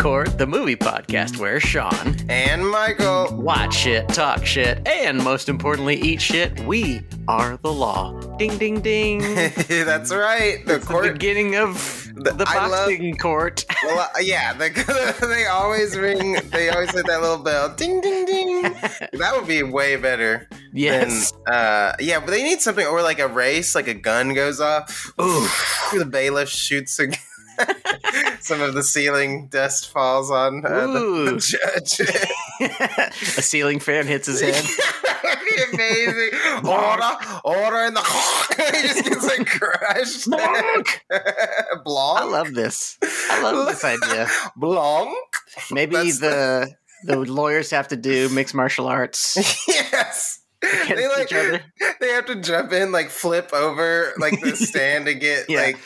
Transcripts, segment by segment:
Court, the movie podcast where Sean and Michael watch shit, talk shit, and most importantly, eat shit. We are the law. Ding, ding, ding. That's right. The, the beginning of the, the boxing love, court. well, uh, yeah, the, they always ring. They always hit that little bell. Ding, ding, ding. that would be way better. Yes. Than, uh, yeah, but they need something, or like a race, like a gun goes off. Ooh. the bailiff shoots a Some of the ceiling dust falls on uh, the, the, judge. a ceiling fan hits his head. amazing. Order, order in the. he just gets like crushed. Blanc. Blanc. I love this. I love this idea. Blanc. Maybe That's the the lawyers have to do mixed martial arts. yes. They like they have to jump in, like flip over like the stand to get yeah. like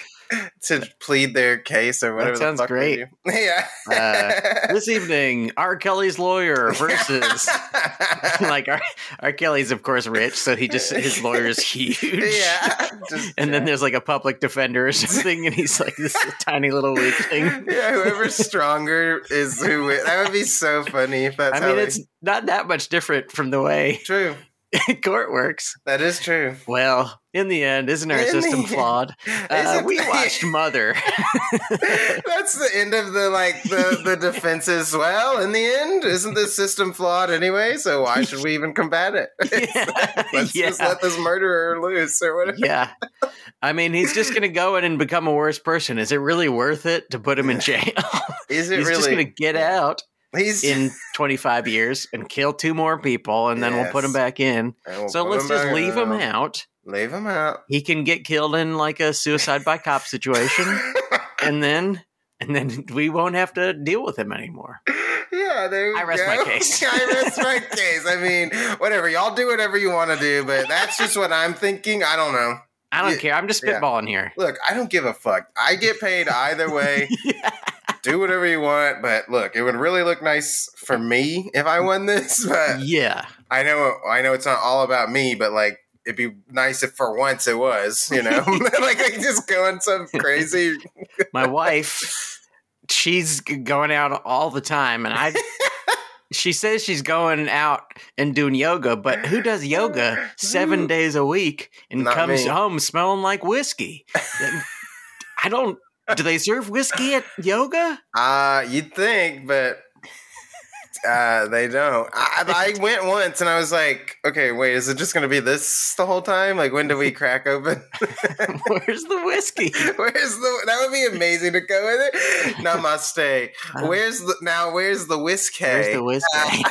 to plead their case or whatever. That sounds great. Yeah. uh, this evening, R. Kelly's lawyer versus like R. R. Kelly's of course rich, so he just his lawyer is huge. Yeah. Just, and yeah. then there's like a public defender or something, and he's like this tiny little weak thing. Yeah, whoever's stronger is who. That would be so funny if that's. I mean, it's not that much different from the way. True. court works. That is true. Well, in the end, isn't our in system the, flawed? Uh, we watched Mother. That's the end of the like the the defenses. Well, in the end, isn't the system flawed anyway? So why should we even combat it? Yeah. Let's yeah. just let this murderer loose or whatever. Yeah. I mean, he's just going to go in and become a worse person. Is it really worth it to put him in jail? Is it he's really? just going to get out He's in 25 years and kill two more people, and then yes. we'll put him back in. We'll so let's just leave him out. Leave him out. He can get killed in like a suicide by cop situation, and then and then we won't have to deal with him anymore. Yeah, there I rest go. my case. I rest my case. I mean, whatever y'all do, whatever you want to do, but that's just what I'm thinking. I don't know. I don't yeah, care. I'm just spitballing yeah. here. Look, I don't give a fuck. I get paid either way. yeah do whatever you want, but look, it would really look nice for me if I won this. But yeah, I know, I know it's not all about me, but like it'd be nice if for once it was, you know, like, like just going some crazy. My wife, she's going out all the time, and I. she says she's going out and doing yoga, but who does yoga seven days a week and Not comes me. home smelling like whiskey? I don't do they serve whiskey at yoga? Uh, you'd think, but uh, they don't. I, I, went once and I was like, okay, wait, is it just going to be this the whole time? Like, when do we crack open? Where's the whiskey? Where's the? That would be amazing to go with it. Namaste. Uh, where's the now? Where's the whiskey? Where's the whiskey? Uh,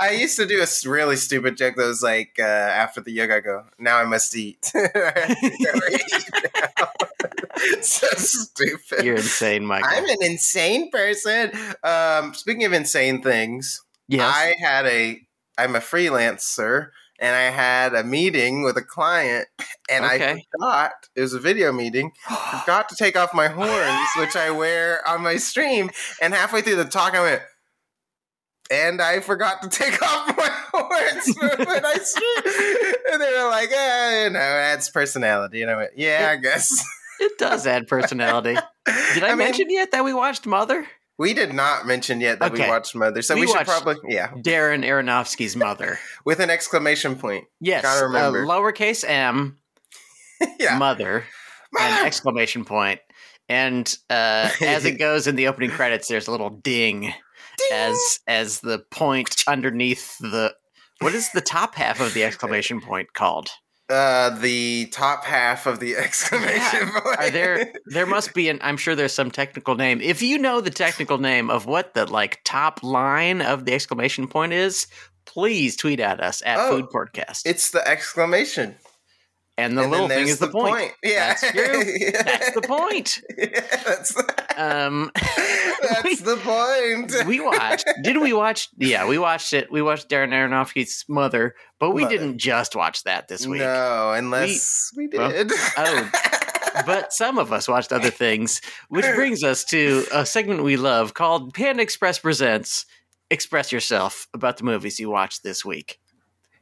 I used to do a really stupid joke that was like, uh, after the yoga, I go, now I must eat. so stupid. You're insane, Michael. I'm an insane person. Um, speaking of insane things, yes. I had a. I'm a freelancer, and I had a meeting with a client, and okay. I forgot it was a video meeting. forgot to take off my horns, which I wear on my stream. And halfway through the talk, I went and I forgot to take off my horns when I stream. And they were like, eh, you know, that's personality. And I went, yeah, I guess. It does add personality. Did I, I mean, mention yet that we watched Mother? We did not mention yet that okay. we watched Mother, so we, we should probably yeah. Darren Aronofsky's Mother with an exclamation point. Yes, Gotta remember. Uh, lowercase m, yeah. Mother, Mother, an exclamation point, and uh, as it goes in the opening credits, there's a little ding, ding, as as the point underneath the what is the top half of the exclamation point called? Uh the top half of the exclamation yeah. point. Are there there must be an I'm sure there's some technical name. If you know the technical name of what the like top line of the exclamation point is, please tweet at us at oh, Food Podcast. It's the exclamation. And the and little thing is the, the point. point. Yeah, that's true. yeah. That's the point. Yeah, that's the, um, that's we, the point. we watched. Did we watch? Yeah, we watched it. We watched Darren Aronofsky's Mother, but we Mother. didn't just watch that this week. No, unless we, we did. Well, oh, but some of us watched other things, which brings us to a segment we love called Panda Express Presents. Express yourself about the movies you watched this week.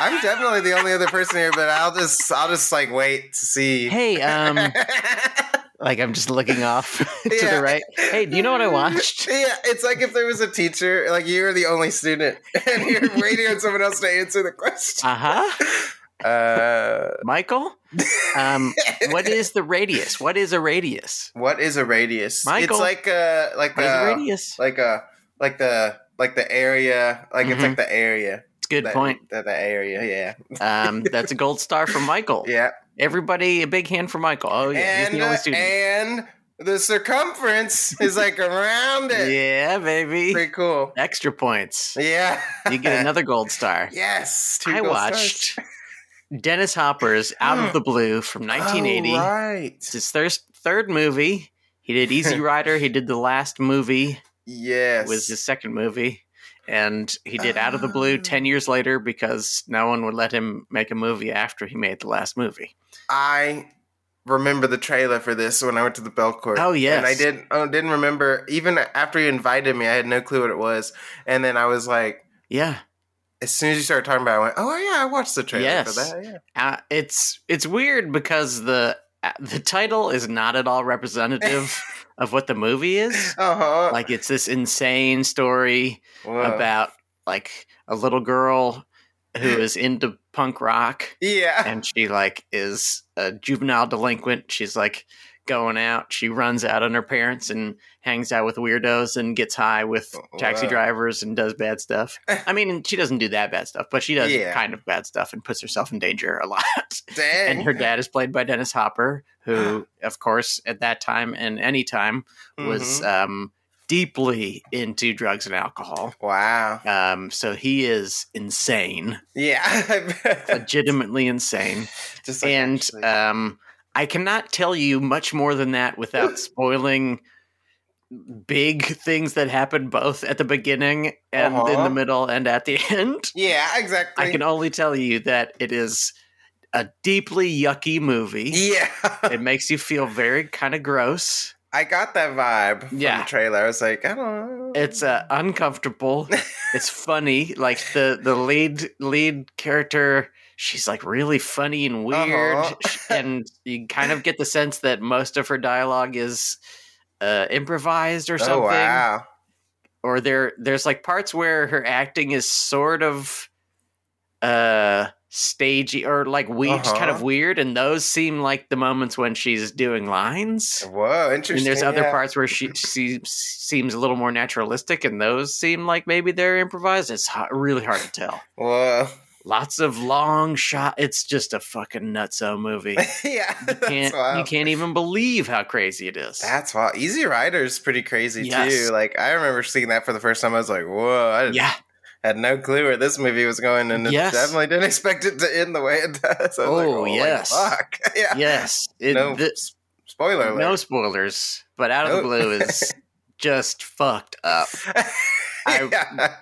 I'm definitely the only other person here, but I'll just I'll just like wait to see. Hey, um, like I'm just looking off to Yeah. the right. Hey, do you know what I watched? Yeah, it's like if there was a teacher, like you're the only student, and you're waiting on someone else to answer the question. Uh huh. Uh, Michael, um, what is the radius? What is a radius? what is a radius? Michael. It's like a like a a radius? like a like the like the area, like it's Mhm. like the area. Good that, point. That, the area, yeah, Um, that's a gold star for Michael. yeah. Everybody, a big hand for Michael. Oh yeah, he's and the only uh, student. and the circumference is like around it. yeah, baby. Pretty cool. Extra points. Yeah, You get another gold star. yes. two I gold watched stars. Dennis Hopper's Out of the Blue from 1980. Oh, right. It's his third third movie. He did Easy Rider. He did the last movie. Yes. Was his second movie, and he did Out of the Blue Oh. ten years later because no one would let him make a movie after he made the last movie. I remember the trailer for this when I went to the Belcourt. Oh, yes. and I didn't. Oh, didn't remember. Even after he invited me, I had no clue what it was. And then I was like, Yeah, as soon as you started talking about, it, I went, "Oh yeah, I watched the trailer Yes. for that." Yeah. uh, it's it's weird because the uh, the title is not at all representative of what the movie is. Uh huh. Like it's this insane story about like a little girl who is into punk rock yeah. and she like is a juvenile delinquent she's like going out she runs out on her parents and hangs out with weirdos and gets high with taxi drivers and does bad stuff i mean she doesn't do that bad stuff but she does Yeah. kind of bad stuff and puts herself in danger a lot Dang. and her dad is played by dennis hopper who of course at that time and any time was Mhm. um deeply into drugs and alcohol wow. um so he is insane Yeah. Legitimately insane Just like and um, I cannot tell you much more than that without spoiling big things that happen both at the beginning and in Uh-huh. the middle and at the end. yeah, exactly. I can only tell you that it is a deeply yucky movie. yeah. It makes you feel very kind of gross. I got that vibe from Yeah. the trailer. I was like, I don't know. It's uh, uncomfortable. it's funny. Like the the lead lead character, she's like really funny and weird, Uh-huh. And you kind of get the sense that most of her dialogue is uh, improvised or something. Oh wow. Or there there's like parts where her acting is sort of uh stagey or like we just kind of Uh-huh. weird, and those seem like the moments when she's doing lines. Whoa, interesting. And there's other yeah. parts where she, she seems a little more naturalistic, and those seem like maybe they're improvised. It's really hard to tell. Whoa. Lots of long shot. It's just a fucking nutso movie. yeah. That's Can't, wild. you can't even believe how crazy it is. That's wild. Easy Rider is pretty crazy Yes. too. Like I remember seeing that for the first time. I was like, "Whoa!" I yeah, had no clue where this movie was going, and Yes. definitely didn't expect it to end the way it does. I was like, Oh, yes. fuck!" yeah. yes. It, no the- spoiler alert. no spoilers, but Out of the Blue is just fucked up. I- yeah.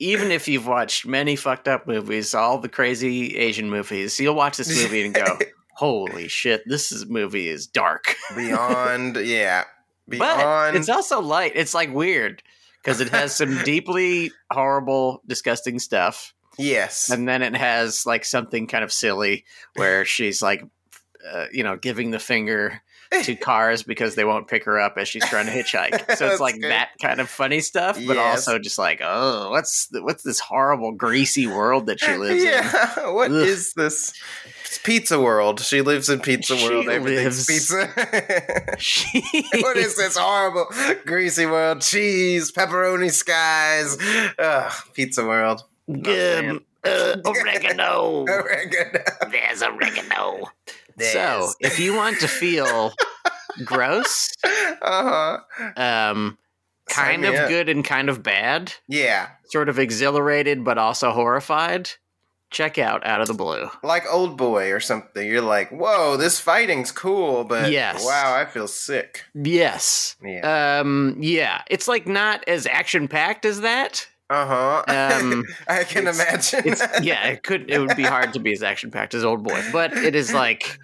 Even if you've watched many fucked up movies, all the crazy Asian movies, you'll watch this movie and go, "Holy shit, this is, movie is dark." Beyond, yeah. But Beyond. it's also light. It's like weird because it has some deeply horrible, disgusting stuff, yes. and then it has like something kind of silly where she's like, uh, you know, giving the finger to cars because they won't pick her up as she's trying to hitchhike. So it's like good. that kind of funny stuff, but Yes. also just like, oh, what's the, what's this horrible, greasy world that she lives in? yeah. What Ugh. is this? It's Pizza World. She lives in Pizza She World. Everything's lives- pizza. She what is this horrible greasy world? Cheese, pepperoni skies. Ugh, pizza world. Um, uh, oregano. Oregano. There's oregano. So, if you want to feel gross, uh-huh. um, kind of good and kind of bad, Yeah. sort of exhilarated but also horrified, check out out of the blue. Like Old Boy or something. You're like, whoa, this fighting's cool, but Yes. wow, I feel sick. Yes. Yeah. Um. Yeah. It's like not as action packed as that. Uh huh. Um, I can imagine. Yeah. It could. It would be hard to be as action packed as Old Boy, but it is like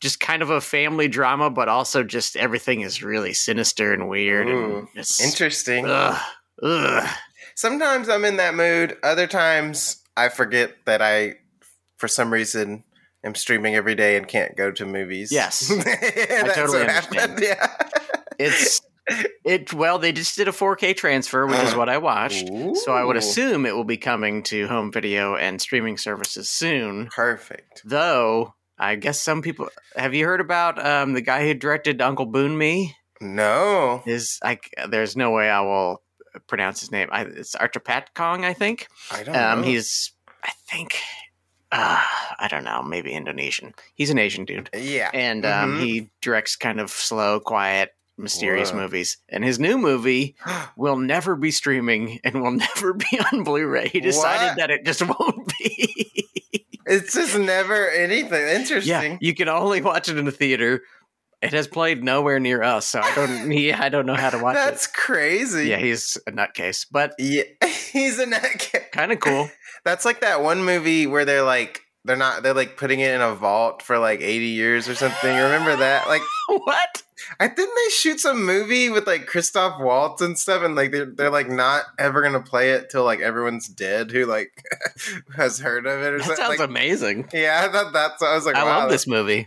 just kind of a family drama, but also just everything is really sinister and weird Ooh, and Interesting. ugh, ugh. Sometimes I'm in that mood. Other times I forget that I, for some reason, am streaming every day and can't go to movies. Yes. That's totally what understand. happened. Yeah. It's it. Well, they just did a 4K transfer, which is what I watched. So I would assume it will be coming to home video and streaming services soon. Perfect. Though I guess some people have you heard about um, the guy who directed Uncle Boonmee? No. Is like there's no way I will pronounce his name. I, it's Archapat Kong, I think. I don't Um, know. he's I think uh, I don't know, maybe Indonesian. He's an Asian dude, yeah. and um, Mhm. he directs kind of slow, quiet, mysterious Whoa. movies. And his new movie will never be streaming and will never be on Blu-ray. He decided What? that it just won't be. it's just never anything interesting. yeah, you can only watch it in the theater. It has played nowhere near us, so I don't. Yeah, I don't know how to watch That's it. That's crazy. Yeah, he's a nutcase, but Yeah, he's a nutcase. kind of cool. That's like that one movie where they're like they're not they're like putting it in a vault for like 80 years or something. Remember that? Like what? I didn't they shoot some movie with like Christoph Waltz and stuff and like they're they're like not ever gonna play it till like everyone's dead who like has heard of it or That something. sounds Like, amazing. yeah, I thought that's I was like, I wow, love this movie.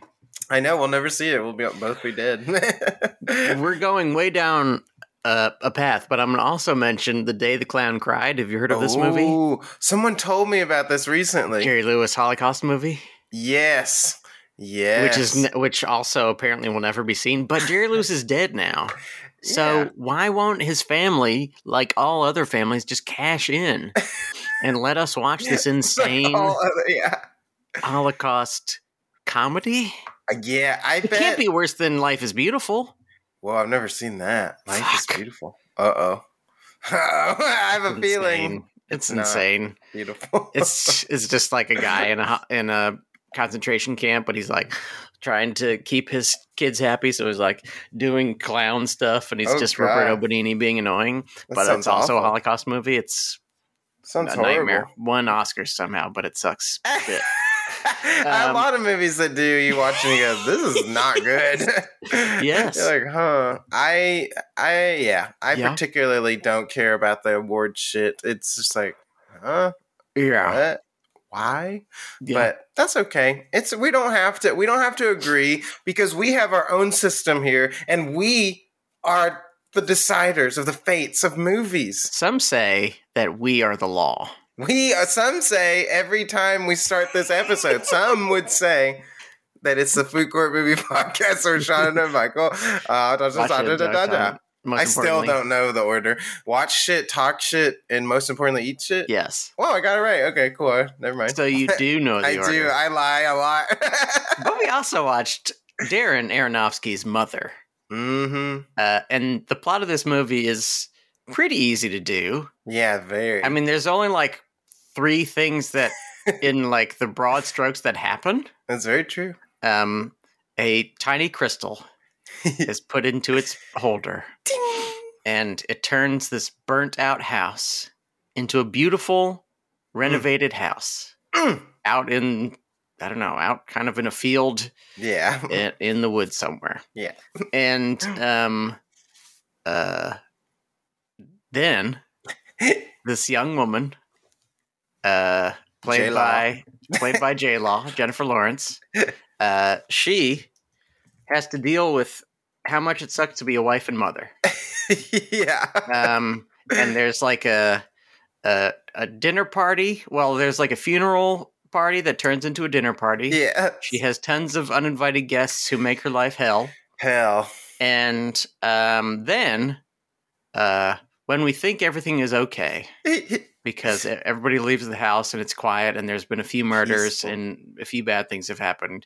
I know we'll never see it. We'll be both be dead. We're going way down uh, a path, but I'm going to also mention The Day the Clown Cried. Have you heard of this movie? Someone told me about this recently. Jerry Lewis Holocaust movie, Yes. Yes. which is which also apparently will never be seen. But Jerry Lewis is dead now, so Yeah. why won't his family, like all other families, just cash in and let us watch this insane other- yeah. Holocaust comedy? Yeah, I It bet. can't be worse than Life is Beautiful. Well, I've never seen that. Life Fuck. is beautiful. Uh oh. I have a Insane. feeling It's not. insane. beautiful. it's it's just like a guy in a in a concentration camp, but he's like trying to keep his kids happy, so he's like doing clown stuff, and he's Oh, just God. Roberto Benigni being annoying. That but it's also a. Holocaust movie. It's Sounds a horrible. nightmare. One Oscar somehow, but it sucks. shit. a Um, lot of movies that do you watch and you go, "This is not good." Yes. You're like, huh? I, I, yeah, I Yeah. particularly don't care about the award shit. It's just like, huh? Yeah, What? Why? yeah. But that's okay. It's we don't have to we don't have to agree because we have our own system here and we are the deciders of the fates of movies. Some say that we are the law. We uh, some say every time we start this episode, some would say that it's the Food Court Movie Podcast or Sean and Michael. Uh, da- da- da- I still don't know the order. Watch shit, talk shit, and most importantly, eat shit. Yes. Wow, I got it right. Okay, cool. Never mind. So you do know the I order. do. I lie a lot. But we also watched Darren Aronofsky's Mother. mm-hmm. Uh, and the plot of this movie is pretty easy to do. Yeah, very. I mean, there's only like three things that, in like the broad strokes, that happen. that's very true. Um, a tiny crystal is put into its holder, and it turns this burnt out house into a beautiful, renovated house Mm. out in, I don't know, out kind of in a field Yeah. in, in the woods somewhere. Yeah. And um uh then this young woman uh played J-Law. by played by J Law, Jennifer Lawrence, uh she has to deal with how much it sucks to be a wife and mother. yeah. Um and there's like a a a dinner party. Well, there's like a funeral party that turns into a dinner party. yeah. She has tons of uninvited guests who make her life hell. Hell. And um, then, uh, when we think everything is okay, because everybody leaves the house and it's quiet, and there's been a few murders Peaceful. and a few bad things have happened,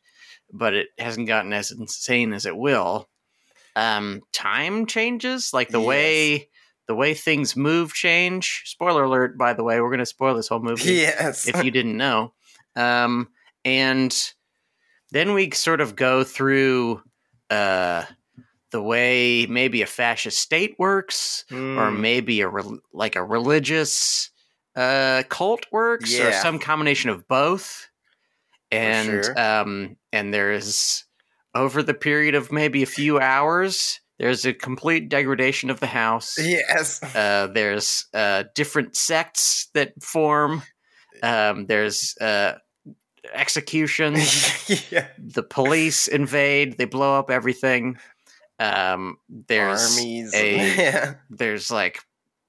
but it hasn't gotten as insane as it will. Um, time changes, like the Yes. way the way things move change. Spoiler alert, by the way, we're going to spoil this whole movie. Yes. if you didn't know. Um, and then we sort of go through uh, the way maybe a fascist state works, Hmm. or maybe a re- like a religious uh, cult works, or some combination of both. And sure. um, and there's over the period of maybe a few hours, there's a complete degradation of the house. yes. Uh, there's uh, different sects that form. Um, there's uh, executions. yeah. the police invade. They blow up everything. Um, there's Armies. a- yeah. there's like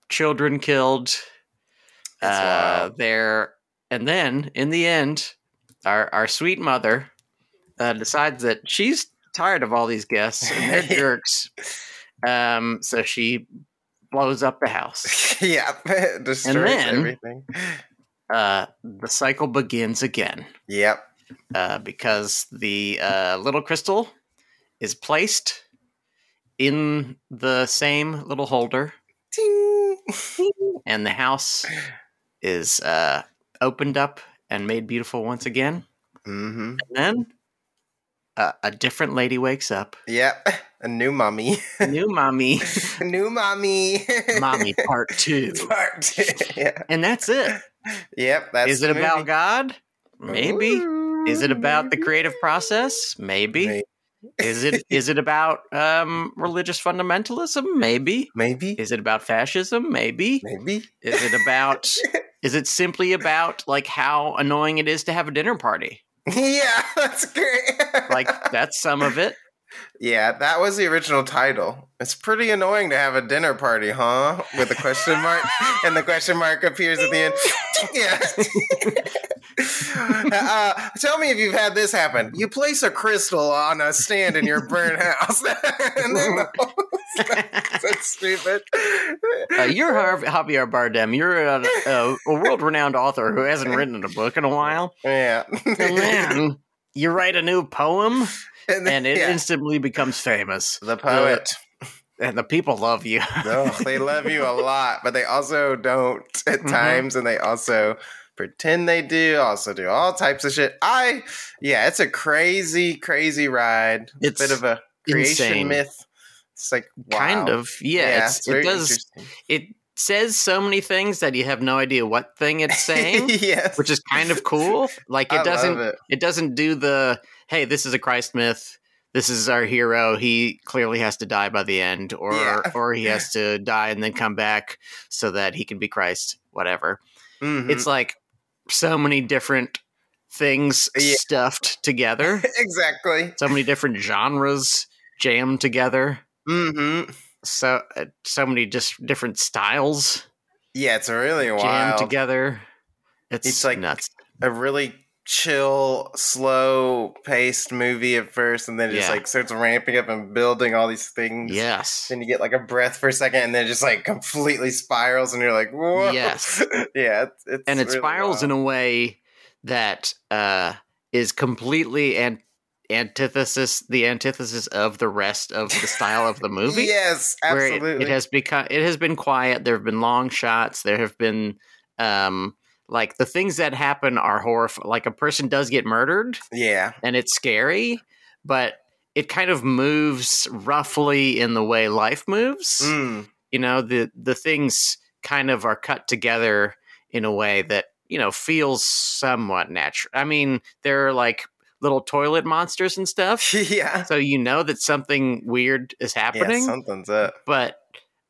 children killed. Uh, there and then in the end, our our sweet mother uh, decides that she's tired of all these guests and they're jerks. Um, so she blows up the house. yeah. Destroys then- everything. uh, the cycle begins again Yep. uh, because the uh, little crystal is placed in the same little holder, Ting. and the house is uh, opened up and made beautiful once again. Mm-hmm. And then uh, a different lady wakes up. Yep. A new mommy. New mommy, new mommy. mommy part two, Part two. Yeah. and that's it. Yep. That's Is it about. God? Maybe. Ooh, Is it about the creative process? Maybe. May- Is it is it about um, religious fundamentalism? Maybe. Maybe. Is it about fascism? Maybe. Maybe. Is it about is it simply about like how annoying it is to have a dinner party? Yeah, that's great. Like that's some of it. yeah, that was the original title. It's pretty annoying to have a dinner party, huh? With a question mark, and the question mark appears at the end. yeah. uh, tell me if you've had this happen. You place a crystal on a stand in your burnt house, and then the that's stupid. Uh, you're Javier Bardem. You're a, a, a world-renowned author who hasn't written a book in a while, yeah, and then you write a new poem, and, then- and it yeah. instantly becomes famous, the poet. and the people love you. No, they love you a lot, but they also don't at Mhm. times, and they also pretend they do, also do all types of shit. I, yeah, it's a crazy, crazy ride. It's bit of a creation insane. myth. It's like wow. Kind of, yeah. it's, it does. It says so many things that you have no idea what thing it's saying. yes, which is kind of cool. Like it love doesn't it. it doesn't do the hey, this is a Christ myth. This is our hero. He clearly has to die by the end, or Yeah. or he has to die and then come back so that he can be Christ. Whatever. Mhm. It's like so many different things Yeah. stuffed together. exactly. so many different genres jammed together. hmm So uh, so many just different styles Yeah, it's really jammed together. It's, It's like- nuts. a really chill, slow paced movie at first, and then it just like starts ramping up and building all these things. Yes. Then you get like a breath for a second, and then it just like completely spirals, and you're like, "Whoa!" Yes. yeah, it's, it's and it really spirals in a way that uh, is completely an- antithesis the antithesis of the rest of the style of the movie Yes, where it, absolutely. it has become it has been quiet there have been long shots there have been um like the things that happen are horrifying like a person does get murdered yeah, and it's scary but it kind of moves roughly in the way life moves mm, you know the the things kind of are cut together in a way that you know feels somewhat natural i mean there are like little toilet monsters and stuff yeah, so you know that something weird is yeah. happening Something's up. but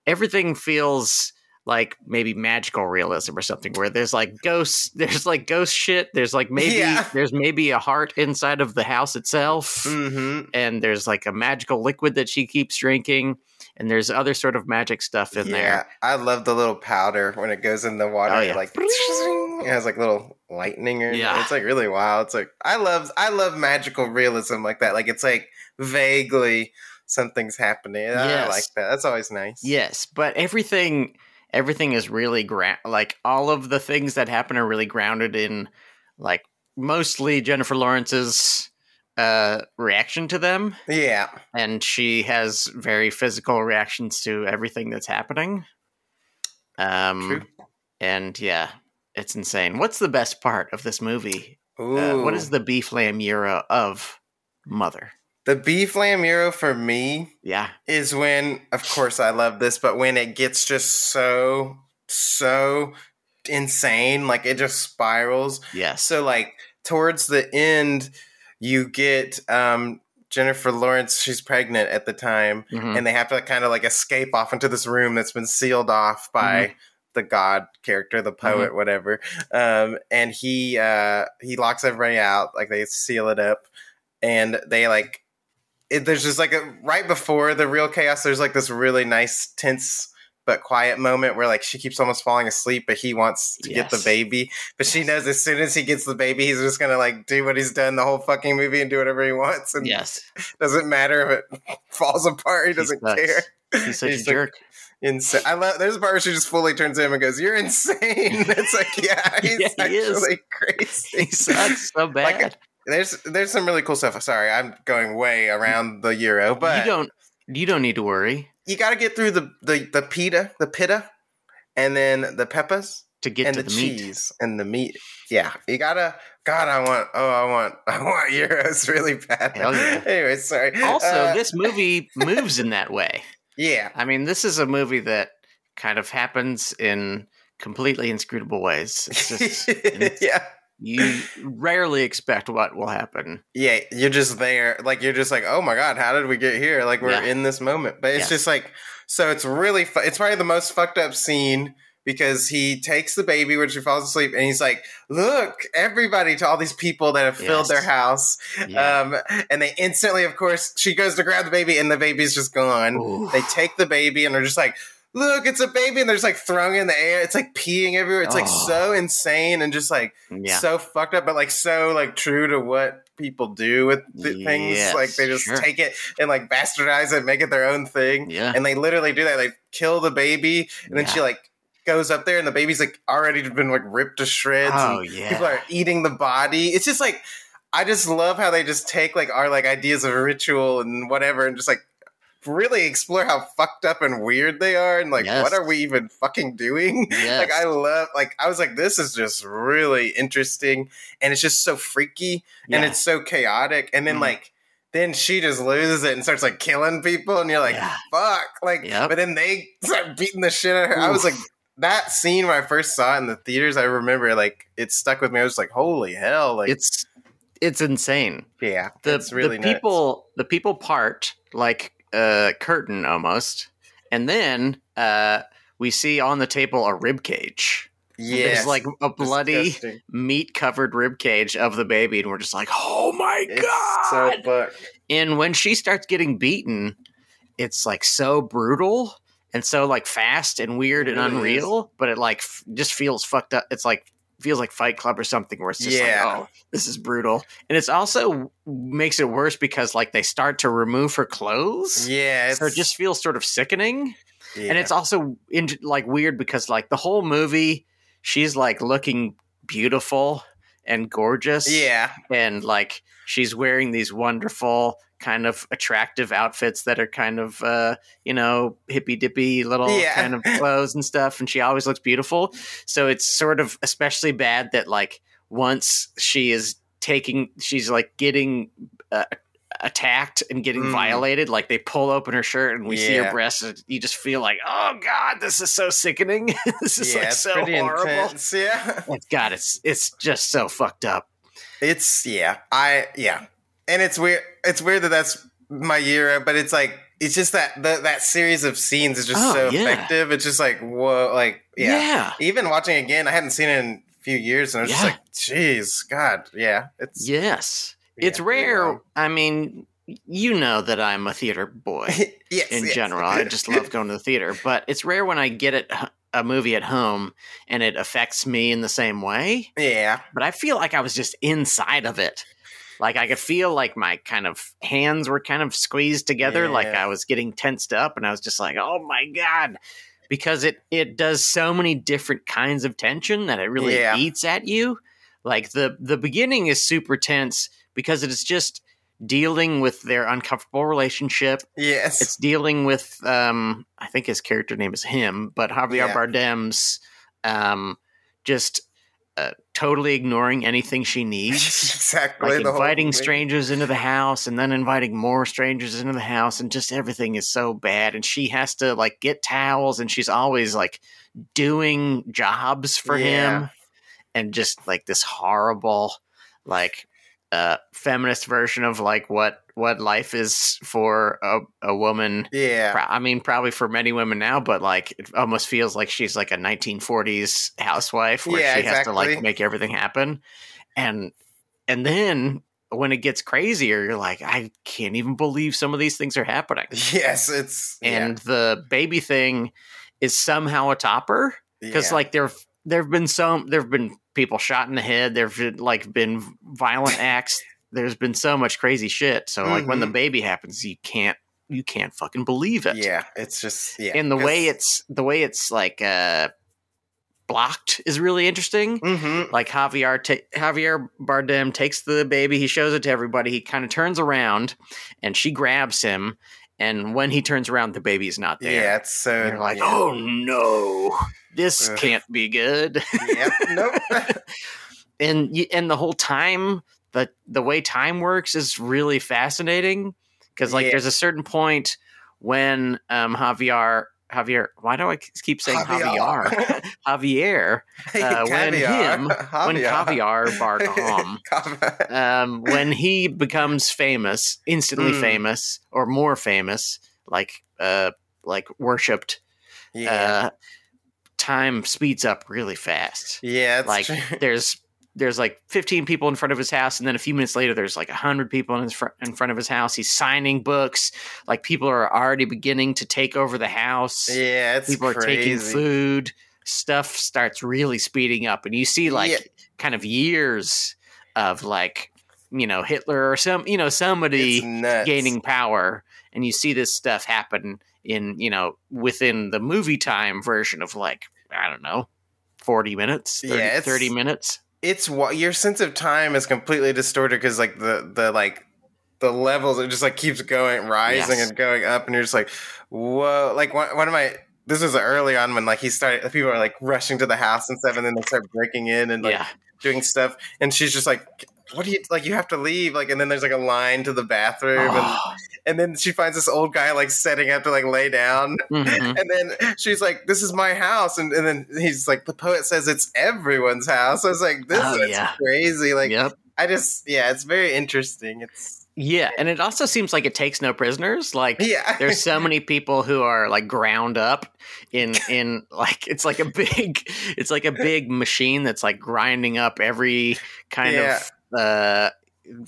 everything feels like maybe magical realism or something where there's like ghosts there's like ghost shit there's like maybe Yeah. there's maybe a heart inside of the house itself hmm and there's like a magical liquid that she keeps drinking and there's other sort of magic stuff in yeah, there I love the little powder when it goes in the water. Oh, it yeah. like it has like little lightning or Yeah. it's like really wild. It's like I love I love magical realism like that. Like it's like vaguely something's happening. I like that. That's always nice. yes but everything everything is really gra- like all of the things that happen are really grounded in like mostly jennifer lawrence's uh reaction to them Yeah. and she has very physical reactions to everything that's happening Um, True. And yeah, it's insane. What's the best part of this movie? Uh, what is the beef lamb gyro of Mother? The beef lamb for me, yeah, is when, of course, I love this, but when it gets just so so insane, like it just spirals. Yeah. So like towards the end, you get um Jennifer Lawrence, she's pregnant at the time, mm-hmm. and they have to kind of like escape off into this room that's been sealed off by mm-hmm the god character, the poet, mm-hmm. whatever. Um, and he uh, he locks everybody out, like they seal it up, and they like. It, there's just like a right before the real chaos. There's like this really nice, tense but quiet moment where like she keeps almost falling asleep, but he wants to yes. get the baby. But yes. she knows as soon as he gets the baby, he's just gonna like do what he's done the whole fucking movie and do whatever he wants. And yes, doesn't matter if it falls apart. He doesn't care. He's such he's a jerk insane. I love. There's a part where she just fully turns to him and goes, "You're insane." It's like, yeah, he's yeah, he actually is. crazy. He sucks so bad. Like, there's there's some really cool stuff. Sorry, I'm going way around the gyro, but you don't you don't need to worry. You got to get through the the the pita, the pita, and then the peppers to get and to the, the cheese and the meat. Yeah, you gotta. God, I want. Oh, I want. I want gyros really bad. Hell yeah. anyway, sorry. Also, uh, this movie moves in that way. Yeah. I mean, this is a movie that kind of happens in completely inscrutable ways. It's just, yeah. You rarely expect what will happen. Yeah, you're just there. Like, you're just like, oh my God, how did we get here? Like, we're yeah. in this moment. But it's just like, so it's really, fu- it's probably the most fucked up scene because he takes the baby when she falls asleep and he's like, look, everybody to all these people that have filled yes. their house. Yeah. Um, and they instantly, of course, she goes to grab the baby and the baby's just gone. Ooh. They take the baby and they're just like, look, it's a baby. And they're just like throwing in the air. It's like peeing everywhere. It's oh. like so insane and just like yeah. so fucked up, but like so like true to what people do with th- things. Like they just sure. take it and like bastardize it, make it their own thing. Yeah. And they literally do that. They kill the baby and then she like goes up there and the baby's like already been like ripped to shreds. Oh yeah, people are eating the body. It's just like I just love how they just take like our like ideas of ritual and whatever and just like really explore how fucked up and weird they are and like yes. what are we even fucking doing yes. like i love like i was like this is just really interesting and it's just so freaky yeah. and it's so chaotic and then mm. like then she just loses it and starts like killing people and you're like yeah. fuck like yep. but then they start beating the shit out of her Oof. i was like that scene when I first saw it in the theaters, I remember like it stuck with me. I was like, "Holy hell!" Like it's it's insane. Yeah, the it's really the people the people part like a curtain almost, and then uh, we see on the table a rib cage. Yeah, there's like a bloody meat covered rib cage of the baby, and we're just like, "Oh my it's god!" So. And when she starts getting beaten, it's like so brutal and so like fast and weird and unreal, but it like f- just feels fucked up. It's like feels like Fight Club or something where it's just yeah. like, oh, this is brutal. And it's also makes it worse because like they start to remove her clothes. Yeah, so it just feels sort of sickening. Yeah. And it's also in, like weird because like the whole movie, she's like looking beautiful and gorgeous. Yeah, and like she's wearing these wonderful kind of attractive outfits that are kind of uh, you know hippy dippy little yeah. kind of clothes and stuff and she always looks beautiful so it's sort of especially bad that like once she is taking she's like getting uh, attacked and getting mm. violated like they pull open her shirt and we yeah. see her breasts and you just feel like oh god this is so sickening this is yeah, like so horrible intense. yeah god it's it's just so fucked up it's yeah i yeah and it's weird. It's weird that that's my year, but it's like it's just that the, that series of scenes is just oh, so yeah. effective. It's just like whoa, like yeah. yeah. Even watching again, I hadn't seen it in a few years, and I was yeah. just like, "Jeez, God, yeah." It's yes, it's rare. I mean, you know that I'm a theater boy. yes, in yes. general, I just love going to the theater. But it's rare when I get it a movie at home and it affects me in the same way. Yeah, but I feel like I was just inside of it like I could feel like my kind of hands were kind of squeezed together, yeah. like I was getting tensed up, and I was just like, "Oh my god!" Because it it does so many different kinds of tension that it really yeah. eats at you. Like the the beginning is super tense because it is just dealing with their uncomfortable relationship. Yes. It's dealing with um I think his character name is him, but Javier Yeah. Bardem's um just uh, totally ignoring anything she needs. exactly. like inviting strangers into the house and then inviting more strangers into the house and just everything is so bad and she has to like get towels and she's always like doing jobs for Yeah. him and just like this horrible like uh feminist version of like what what life is for a, a woman Yeah. Pro- I mean, probably for many women now, but like it almost feels like she's like a 1940s housewife where Yeah, she has to like make everything happen. And and then when it gets crazier, you're like, I can't even believe some of these things are happening. Yes, it's And the baby thing is somehow a topper because yeah. like there there have been some there have been people shot in the head. There've been, like been violent acts. There's been so much crazy shit. So like when the Mhm. baby happens, you can't you can't fucking believe it yeah, it's just yeah. and the way it's the way it's like uh blocked is really interesting Mhm. like javier ta- javier bardem takes the baby he shows it to everybody he kind of turns around and she grabs him and when he turns around the baby's not there Yeah, it's so and you're like yeah. oh no this Ugh. can't be good Yep, nope. and and the whole time the the way time works is really fascinating because like Yeah. there's a certain point when um Javier Javier why do I keep saying Javier Javier uh, when him- when Javier Bardem Caviar. um when he becomes famous instantly Mm. famous or more famous like uh like worshipped yeah, uh time speeds up really fast yeah, like true. there's there's like 15 people in front of his house and then a few minutes later there's like 100 people in, his fr- in front of his house. He's signing books. Like people are already beginning to take over the house. Yeah, it's people are taking food. Stuff starts really speeding up and you see like Yeah. kind of years of like you know hitler or some you know somebody gaining power and you see this stuff happen in you know within the movie time version of like i don't know 40 minutes 30, Yeah, 30 minutes it's what your sense of time is completely distorted because like the the like the levels it just like keeps going rising Yes. and going up and you're just like whoa like one, one of my this was early on when like he started people are like rushing to the house and stuff and then they start breaking in and like yeah doing stuff and she's just like what do you like you have to leave like and then there's like a line to the bathroom and, Oh. and then she finds this old guy like setting up to like lay down Mhm. and then she's like, "This is my house," and, and then he's like, "The poet says it's everyone's house." I was like, "This Oh, is yeah. crazy!" Like, yep I just, yeah, it's very interesting. It's yeah and it also seems like it takes no prisoners like yeah, there's so many people who are like ground up in in like it's like a big it's like a big machine that's like grinding up every kind Yeah. of uh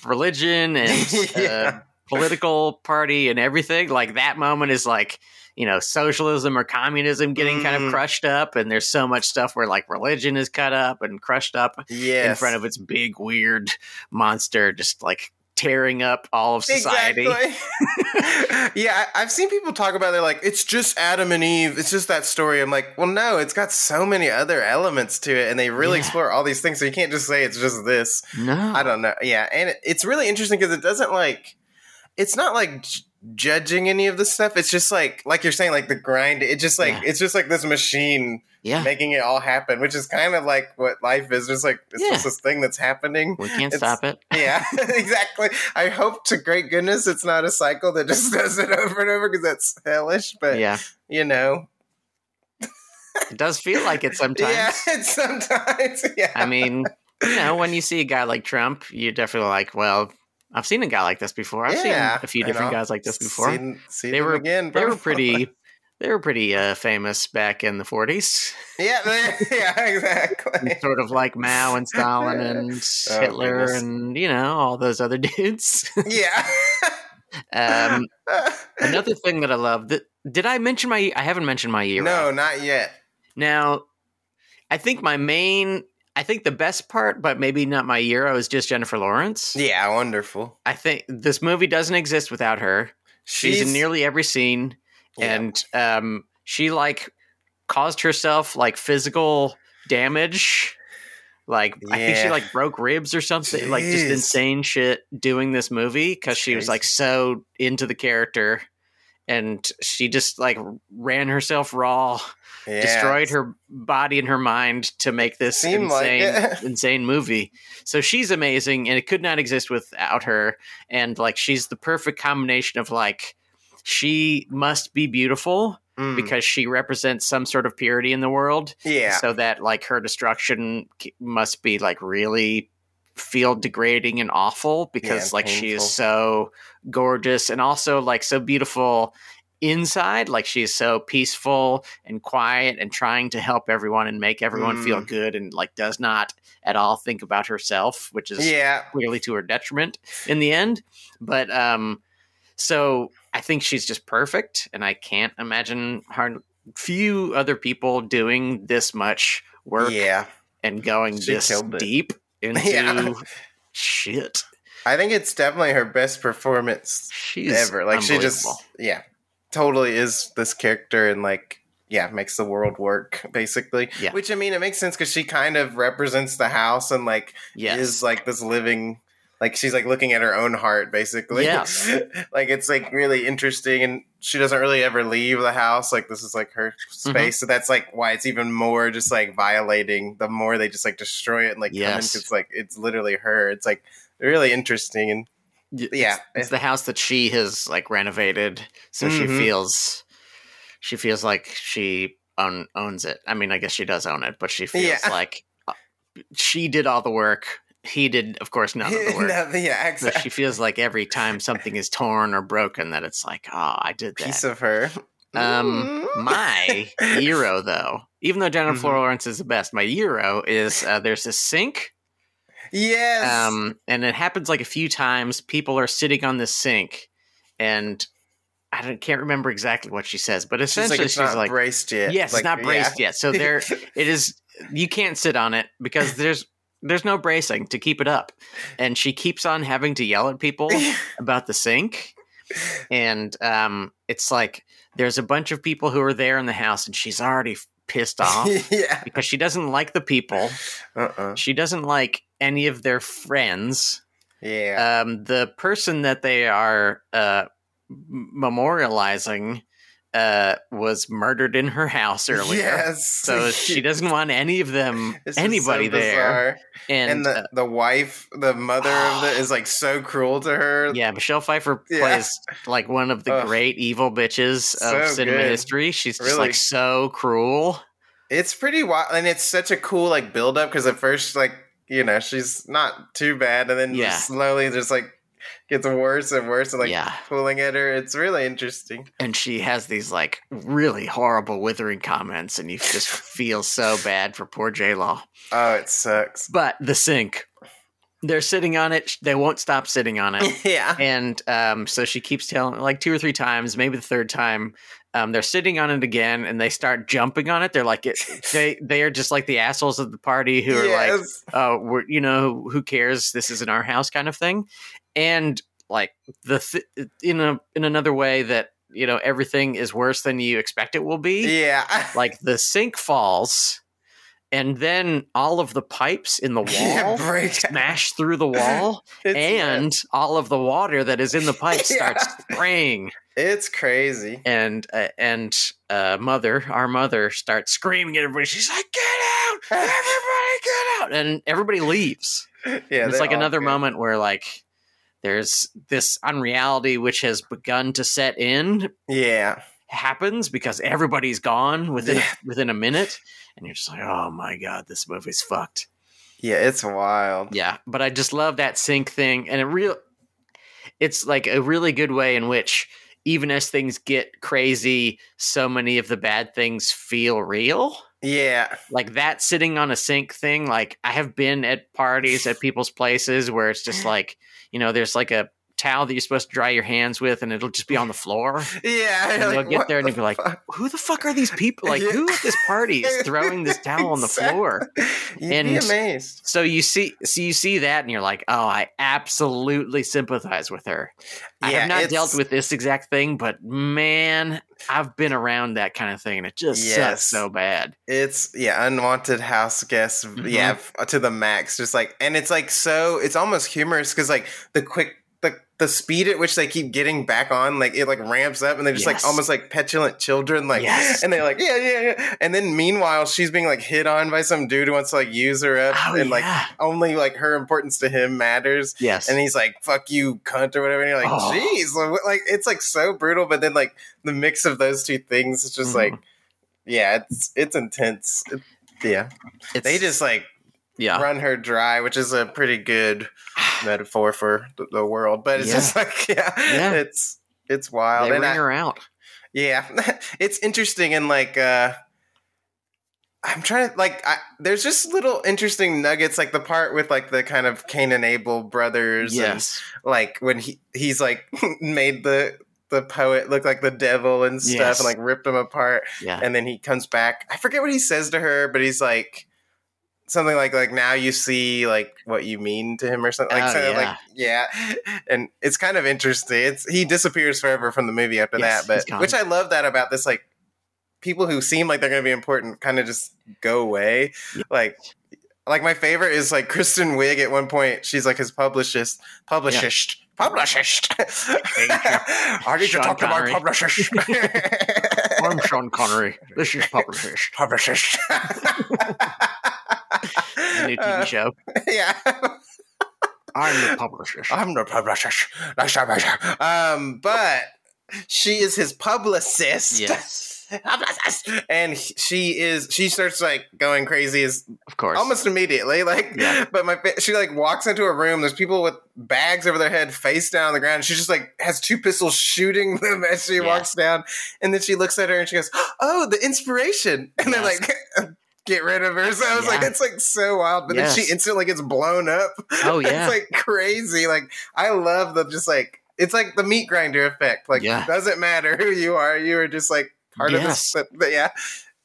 religion and uh, political party and everything like that moment is like you know socialism or communism getting kind Mm. of crushed up and there's so much stuff where like religion is cut up and crushed up yes. in front of its big weird monster just like tearing up all of society Exactly. yeah, I, I've seen people talk about. it. They're like, "It's just Adam and Eve. It's just that story." I'm like, "Well, no, it's got so many other elements to it, and they really Yeah. explore all these things. So you can't just say it's just this." no I don't know. Yeah, and it, it's really interesting because it doesn't like. It's not like judging any of this stuff. It's just like, like you're saying, like the grind. It just like Yeah. it's just like this machine yeah making it all happen, which is kind of like what life is. Just like it's Yeah. just this thing that's happening. we can't It's- stop it Yeah, exactly. I hope to great goodness it's not a cycle that just does it over and over because that's hellish. But yeah you know, it does feel like it sometimes yeah, it's sometimes. Yeah, I mean, you know, when you see a guy like Trump, you're definitely like, well, I've seen a guy like this before. I've Yeah, seen a few different guys like this before. Seen, seen They were- again. they were pretty they were pretty uh, famous back in the 40s. Yeah, they- yeah, exactly. sort of like Mao and Stalin and Oh, Hitler goodness. and, you know, all those other dudes. Yeah. um, another thing that I love that did I mention my I haven't mentioned my year. no, not yet. Now, I think my main I think the best part, but maybe not my hero, is just Jennifer Lawrence. Yeah, wonderful. I think this movie doesn't exist without her. She's, in nearly every scene, Yeah. and um, she like caused herself like physical damage Like I think she like broke ribs or something, like just insane shit doing this movie because she was like so into the character, and she just like ran herself raw, Yeah. destroyed her body and her mind to make this Seemed like insane, insane movie. So she's amazing, and it could not exist without her. And like she's the perfect combination of like she must be beautiful Mm. because she represents some sort of purity in the world yeah. so that like her destruction must be like really feel degrading and awful because Yeah, like she is so gorgeous and also like so beautiful inside like she's so peaceful and quiet and trying to help everyone and make everyone feel Mm. good and like does not at all think about herself which is yeah. clearly to her detriment in the end. But um, so I think she's just perfect, and I can't imagine hard few other people doing this much work Yeah. and going She this deep into Yeah. shit. I think it's definitely her best performance She's ever. Like she just yeah, totally is this character and like yeah, makes the world work basically. Yeah. Which I mean, it makes sense because she kind of represents the house and like yes. is like this living. Like she's like looking at her own heart, basically. yeah. like it's like really interesting, and she doesn't really ever leave the house. Like this is like her Mm-hmm. space, so that's like why it's even more just like violating. The more they just like destroy it and like come in, it's like it's literally her. It's like really interesting and yeah. it's, it's the house that she has like renovated, so she Mhm. feels she feels like she own, owns it. I mean, I guess she does own it, but she feels Yeah. like uh, she did all the work. He did, of course, none of the work. No, yeah, So exactly. she feels like every time something is torn or broken, that it's like, oh, I did that. piece of her. Um, Mm. my hero, though, even though Jennifer Mhm. Lawrence is the best, my hero is uh, there's a sink yes. um, and it happens like a few times. People are sitting on the sink, and I don't, can't remember exactly what she says, but she's essentially like it's she's not like, braced yet. "Yes, Like, it's not yeah. braced yet." So there, it is. You can't sit on it because there's there's no bracing to keep it up, and she keeps on having to yell at people about the sink, and um, it's like there's a bunch of people who are there in the house, and she's already pissed off yeah. because she doesn't like the people. Uh-uh. She doesn't like any of their friends Yeah. um, the person that they are uh, memorializing uh, was murdered in her house earlier. Yes. So she doesn't want any of them, This is so anybody there. And, And, the, uh, the wife, the mother of the is like so cruel to her. yeah, Michelle Pfeiffer Yeah. plays like one of the great evil bitches of So cinema good. history. She's just Really. like so cruel. It's pretty wild, and it's such a cool like build up because at first, like you know, she's not too bad, and then Yeah. just slowly just like gets worse and worse, and like Yeah. pulling at her. It's really interesting. And she has these like really horrible, withering comments, and you just feel so bad for poor J Law. Oh, it sucks. But the sink, they're sitting on it. They won't stop sitting on it. yeah. and um, so she keeps telling like two or three times, maybe the third time. Um, they're sitting on it again, and they start jumping on it. They're like it, they they are just like the assholes of the party who are like, Yes. "Oh, we're you know who cares? This isn't our house," kind of thing. And like the th- in a in another way that you know everything is worse than you expect it will be. yeah. Like the sink falls, and then all of the pipes in the wall Yeah, break. smash through the wall and all of the water that is in the pipe starts Yeah. spraying It's crazy. and uh, and uh, mother our mother starts screaming at everybody she's like get out everybody get out and everybody leaves Yeah. And it's like another moment where like there's this unreality which has begun to set in Yeah. happens because everybody's gone within Yeah. a, within a minute and you're just like oh my god this movie's fucked Yeah. It's wild. Yeah, but I just love that sink thing, and it real. It's like a really good way in which, even as things get crazy, so many of the bad things feel real. Yeah. Like that sitting on a sink thing. Like I have been at parties at people's places where it's just like you know, there's like a towel that you're supposed to dry your hands with, and it'll just be on the floor. Yeah, and like, you'll get there and you'll be like, fuck? "Who the fuck are these people? Like, Yeah. who at this party is throwing this towel on the floor?" You'd be amazed. So you see, so you see that, and you're like, "Oh, I absolutely sympathize with her." I have not dealt with this exact thing, but man, I've been around that kind of thing, and it just Yes. sucks so bad. It's yeah, unwanted house guests. Mhm. Yeah, to the max. Just like, and it's like so. It's almost humorous because like the quick. The, the speed at which they keep getting back on, like it like ramps up, and they're just Yes. like almost like petulant children, like, Yes. and they're like, yeah, yeah, yeah. And then meanwhile, she's being like hit on by some dude who wants to like use her up, Oh and like only like her importance to him matters. yes, And he's like, "Fuck you, cunt," or whatever. And you're like, Oh. "Jeez," like, like it's like so brutal. But then like the mix of those two things is just Mhm. like, yeah, it's it's intense. It- yeah, it's, they just like yeah, run her dry, which is a pretty good metaphor for the, the world. But it's Yeah. just like, yeah, Yeah. it's it's wild. they And ring I- her out. yeah, it's interesting and like uh I'm trying to like I, there's just little interesting nuggets like the part with like the kind of Cain and Abel brothers and Yes, like when he he's like made the the poet look like the devil and stuff Yes. and like ripped him apart yeah, and then he comes back I forget what he says to her but he's like something like like now you see like what you mean to him or something like Oh, of yeah. like yeah. and it's kind of interesting. It's he disappears forever from the movie after Yes, that but which I love that about this like people who seem like they're going to be important kind of just go away. Like like my favorite is like Kristen Wiig at one point she's like his publicist publicist publicist. I need to talk to my publicist. I'm Sean Connery. This is publicist. The new TV show. yeah I'm the publisher. I'm the publisher. Um but she is his publicist Yes, Publicist. and she is she starts like going crazy as of course. almost immediately like Yeah. but my she like walks into a room there's people with bags over their head face down on the ground she just like has two pistols shooting them as she Yeah. walks down and then she looks at her and she goes oh the inspiration and they're like get rid of her. So i was like it's like so wild. But then she instantly gets blown up. Oh, yeah. it's like crazy. Like i love the just like it's like the meat grinder effect. Like Yeah. doesn't matter who you are you are just like part of this but, but yeah.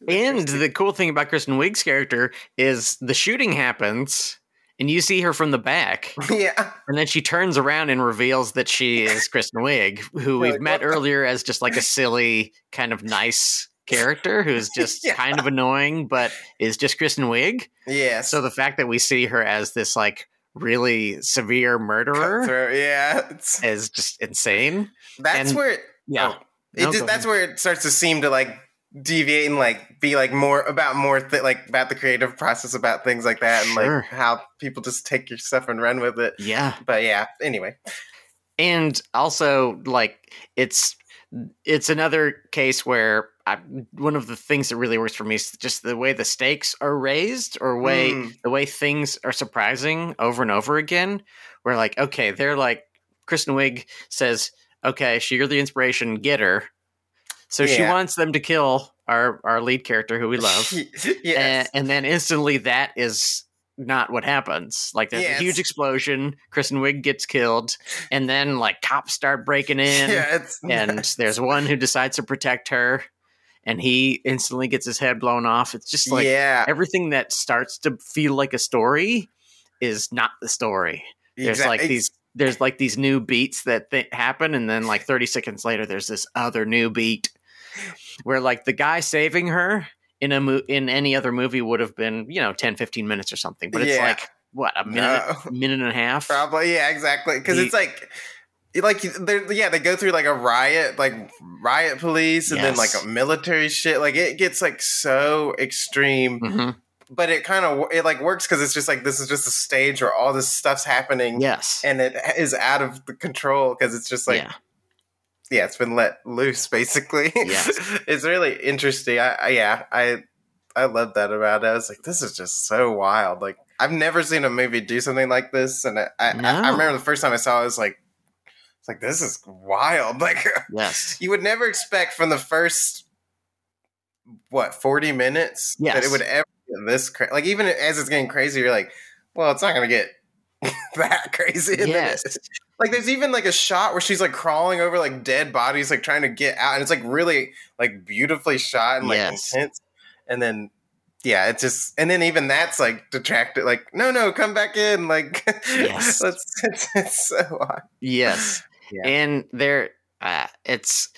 And the cool thing about Kristen Wiig's character is the shooting happens, and you see her from the back, yeah. And then she turns around and reveals that she is Kristen Wiig, who You're we've like, met earlier as just like a silly, kind of nice character who's just Yeah. kind of annoying, but is just Kristen Wiig. Yeah. So the fact that we see her as this like really severe murderer yeah it's, is just insane. that's And- where it, Yeah. oh, it No, just, that's where it starts to seem to like deviate and like be like more about more th- like about the creative process about things like that and Sure. like how people just take your stuff and run with it Yeah. but yeah anyway and also like it's it's another case where I, one of the things that really works for me is just the way the stakes are raised or way Mm. the way things are surprising over and over again where like okay they're like kristen wiig says okay she, you're the inspiration get her so she wants them to kill our our lead character who we love yes. and, and then instantly that is not what happens. Like there's Yes. a huge explosion, Kristen Wiig gets killed, and then like cops start breaking in, yeah, it's and there's one who decides to protect her, and he instantly gets his head blown off. It's just like yeah, everything that starts to feel like a story is not the story. There's like these there's like these new beats that th- happen, and then like 30 seconds later, there's this other new beat where like the guy saving her in a mo- in any other movie would have been you know 10 15 minutes or something but it's Yeah. like what a minute No. minute and a half Probably, yeah, exactly. Because it's like, like yeah, they go through like a riot, like riot police, and then like a military shit. Like it gets like so extreme, Mhm. but it kind of it like works because it's just like this is just a stage where all this stuff's happening, yes and it is out of the control because it's just like yeah yeah, it's been let loose basically. Yes. it's really interesting. I, I yeah, I I love that about it. I was like, this is just so wild. Like I've never seen a movie do something like this, and I I, No. I, I remember the first time I saw it, I was like, it's like this is wild. Like yes you would never expect from the first what forty minutes that it would ever get this cra- like even as it's getting crazy, you're like, well, it's not gonna get that crazy. Yes like there's even like a shot where she's like crawling over like dead bodies, like trying to get out, and it's like really like beautifully shot and like yes. intense. And then yeah, it's just and then even that's like detracted. Like no, no, come back in. Like yes, it's, it's so odd. Yes, yeah. and there, uh, it's.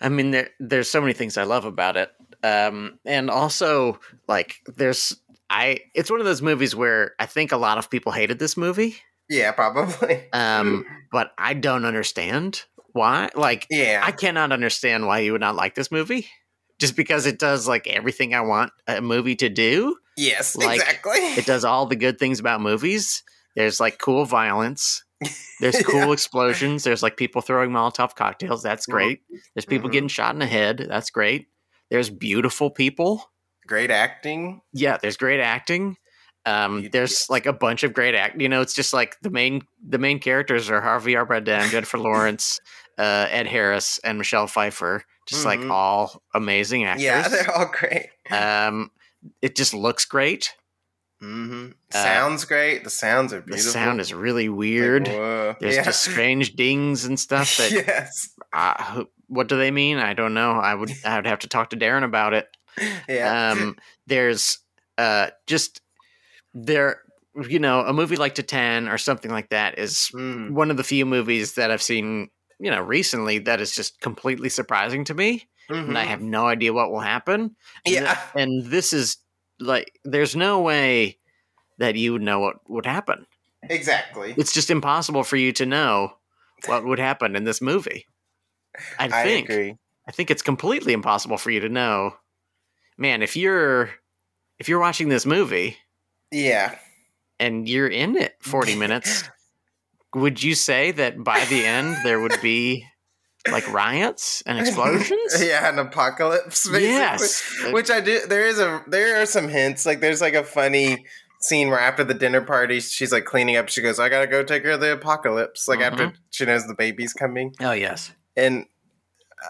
I mean, there there's so many things I love about it, um, and also like there's I. It's one of those movies where I think a lot of people hated this movie. Yeah, probably. Um, but I don't understand why. Like, yeah, I cannot understand why you would not like this movie. Just because it does like everything I want a movie to do. Yes, like, exactly. It does all the good things about movies. There's like cool violence. There's cool yeah. explosions. There's like people throwing Molotov cocktails. That's mm-hmm. great. There's people mm-hmm. getting shot in the head. That's great. There's beautiful people. Great acting. Yeah, there's great acting. Um, there's like a bunch of great act. You know, it's just like the main the main characters are Javier Bardem, Jennifer Lawrence, uh, Ed Harris, and Michelle Pfeiffer. Just mm-hmm. like all amazing actors. Yeah, they're all great. Um, it just looks great. Mm-hmm. Uh, Sounds uh, great. The sounds are beautiful. The sound is really weird. Like, There's yeah. just strange dings and stuff. That, yes. Uh, what do they mean? I don't know. I would I would have to talk to Darren about it. Yeah. Um, there's uh, just there you know a movie like Titane or something like that is mm. one of the few movies that I've seen you know recently that is just completely surprising to me mm-hmm. and I mm-hmm. have no idea what will happen. Yeah, and, and this is like there's no way that you would know what would happen. Exactly, it's just impossible for you to know what would happen in this movie. I think. I, I think it's completely impossible for you to know. Man, if you're if you're watching this movie yeah. And you're in it 40 minutes. would you say that by the end there would be like riots and explosions? yeah, an apocalypse basically. Yes. Which I do there is a there are some hints. Like there's like a funny scene where after the dinner party she's like cleaning up, she goes, I gotta go take care of the apocalypse. Like mm-hmm. after she knows the baby's coming. Oh yes. And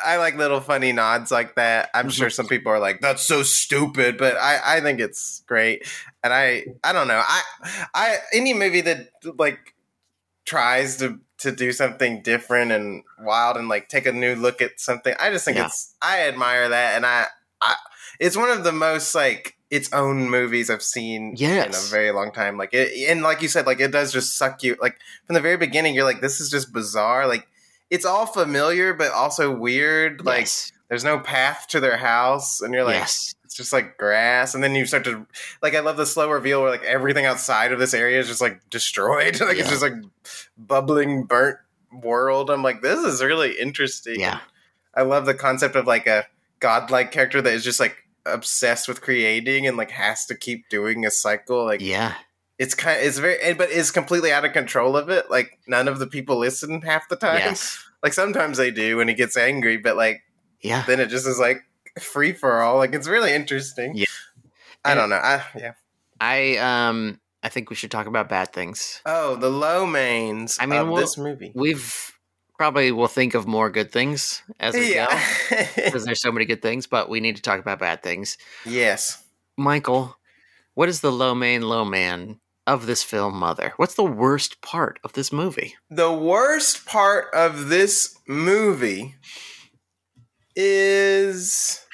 I like little funny nods like that. I'm sure some people are like, "That's so stupid," but I, I think it's great. And I I don't know. I I any movie that like tries to to do something different and wild and like take a new look at something. I just think yeah. it's I admire that and I, I it's one of the most like its own movies I've seen yes. in a very long time. Like it, and like you said, like it does just suck you. Like from the very beginning, you're like, this is just bizarre. Like it's all familiar but also weird. Like there's no path to their house, and you're like, yes. it's just like grass. And then you start to like, I love the slow reveal where like everything outside of this area is just like destroyed. like yeah. it's just like bubbling, burnt world. I'm like, this is really interesting. Yeah, I love the concept of like a godlike character that is just like obsessed with creating and like has to keep doing a cycle. Like, yeah, it's kind of, it's very but is completely out of control of it. Like none of the people listen half the time. Yes. like sometimes they do when he gets angry but like yeah. then it just is like free for all. Like it's really interesting. Yeah. I don't know. I yeah. I um i think we should talk about bad things oh the low mains i mean we'll, this movie we've probably will think of more good things as we yeah. go because there's so many good things but we need to talk about bad things yes michael what is the low main low man of this film, Mother? What's the worst part of this movie? The worst part of this movie is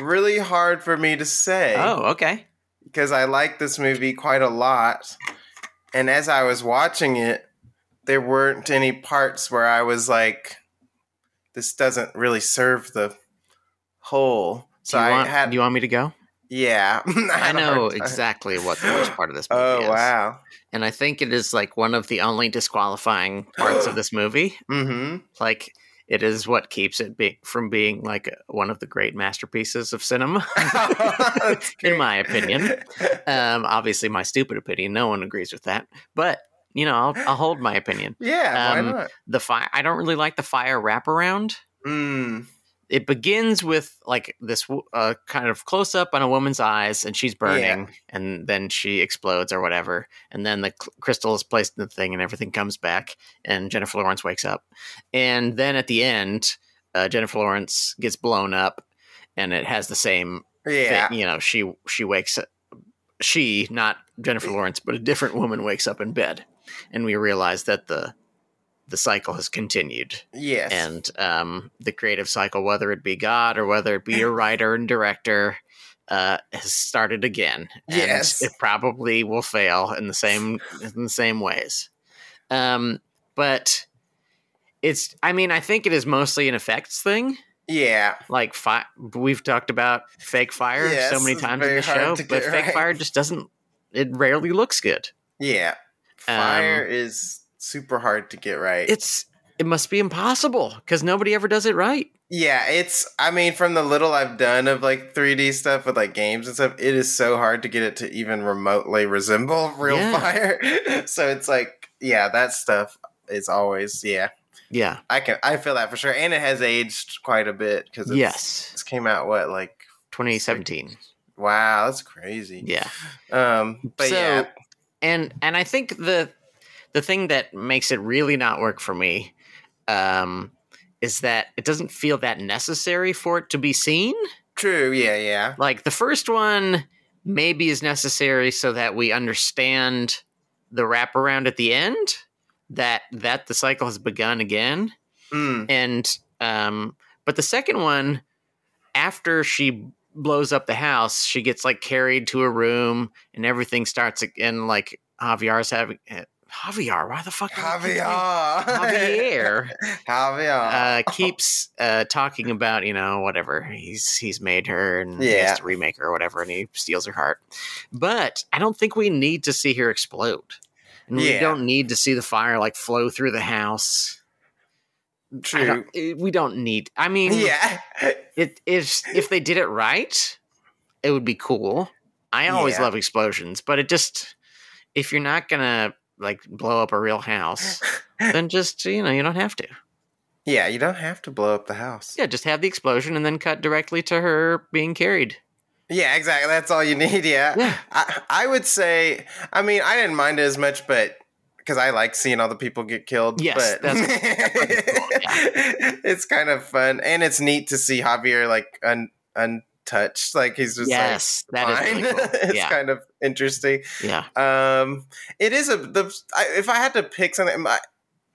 really hard for me to say. Oh, okay. Because I like this movie quite a lot. And as I was watching it, there weren't any parts where I was like, this doesn't really serve the whole. So I want, had. Do you want me to go? Yeah, I, I know exactly what the worst part of this movie oh, is. Oh wow! And I think it is like one of the only disqualifying parts of this movie. Mm-hmm. Like it is what keeps it be- from being like one of the great masterpieces of cinema, in my opinion. Um, obviously, my stupid opinion. No one agrees with that, but you know, I'll, I'll hold my opinion. Yeah, um, why not? The fire. I don't really like the fire wraparound. Mm it begins with like this uh, kind of close up on a woman's eyes and she's burning yeah. and then she explodes or whatever and then the cl- crystal is placed in the thing and everything comes back and jennifer lawrence wakes up and then at the end uh, jennifer lawrence gets blown up and it has the same yeah thing. you know she she wakes up she not jennifer lawrence but a different woman wakes up in bed and we realize that the the cycle has continued. Yes. And um, the creative cycle, whether it be God or whether it be a writer and director, uh, has started again. And Yes. It probably will fail in the same in the same ways. Um, but it's I mean, I think it is mostly an effects thing. yeah. Like fi- we've talked about fake fire Yes, so many times in the show, but fake right. fire just doesn't it rarely looks good. Yeah. Fire Um, is super hard to get right. It's it must be impossible because nobody ever does it right. Yeah, it's. I mean, from the little I've done of like 3D stuff with like games and stuff, it is so hard to get it to even remotely resemble real Yeah. fire. so it's like, yeah, that stuff is always, yeah. Yeah. I can, I feel that for sure, and it has aged quite a bit because Yes. it's came out what like 2017. wow, that's crazy. Yeah. Um, but So- yeah, and and I think the the thing that makes it really not work for me um, is that it doesn't feel that necessary for it to be seen. true. Yeah, yeah, Like the first one maybe is necessary so that we understand the wraparound at the end that that the cycle has begun again. mm, And um, but the second one, after she blows up the house, she gets like carried to a room, and everything starts again. Like Javier's having uh, Javier. Why the fuck? do I keep saying- Javier, Javier Javier. uh, keeps uh, talking about you know whatever he's he's made her and he has to remake her or whatever, and he steals her heart. But I don't think we need to see her explode, and we don't need to see the fire like flow through the house. True. don't- eh, we don't need. I mean, Yeah. it if if they did it right, it would be cool. I always Yeah. love explosions, but it just if you're not gonna like blow up a real house, then just you know you don't have to. Yeah, you don't have to blow up the house. Yeah, just have the explosion and then cut directly to her being carried. Yeah, exactly. That's all you need. Yeah. Yeah. I, I would say, I mean, I didn't mind it as much, but because I like seeing all the people get killed. Yes, but that's- that's cool, it's kind of fun. And it's neat to see Javier like un, untouched. Like he's just yes, that like, is really cool. it's Yeah, kind of interesting. yeah, Um, it is a the I, if I had to pick something, my,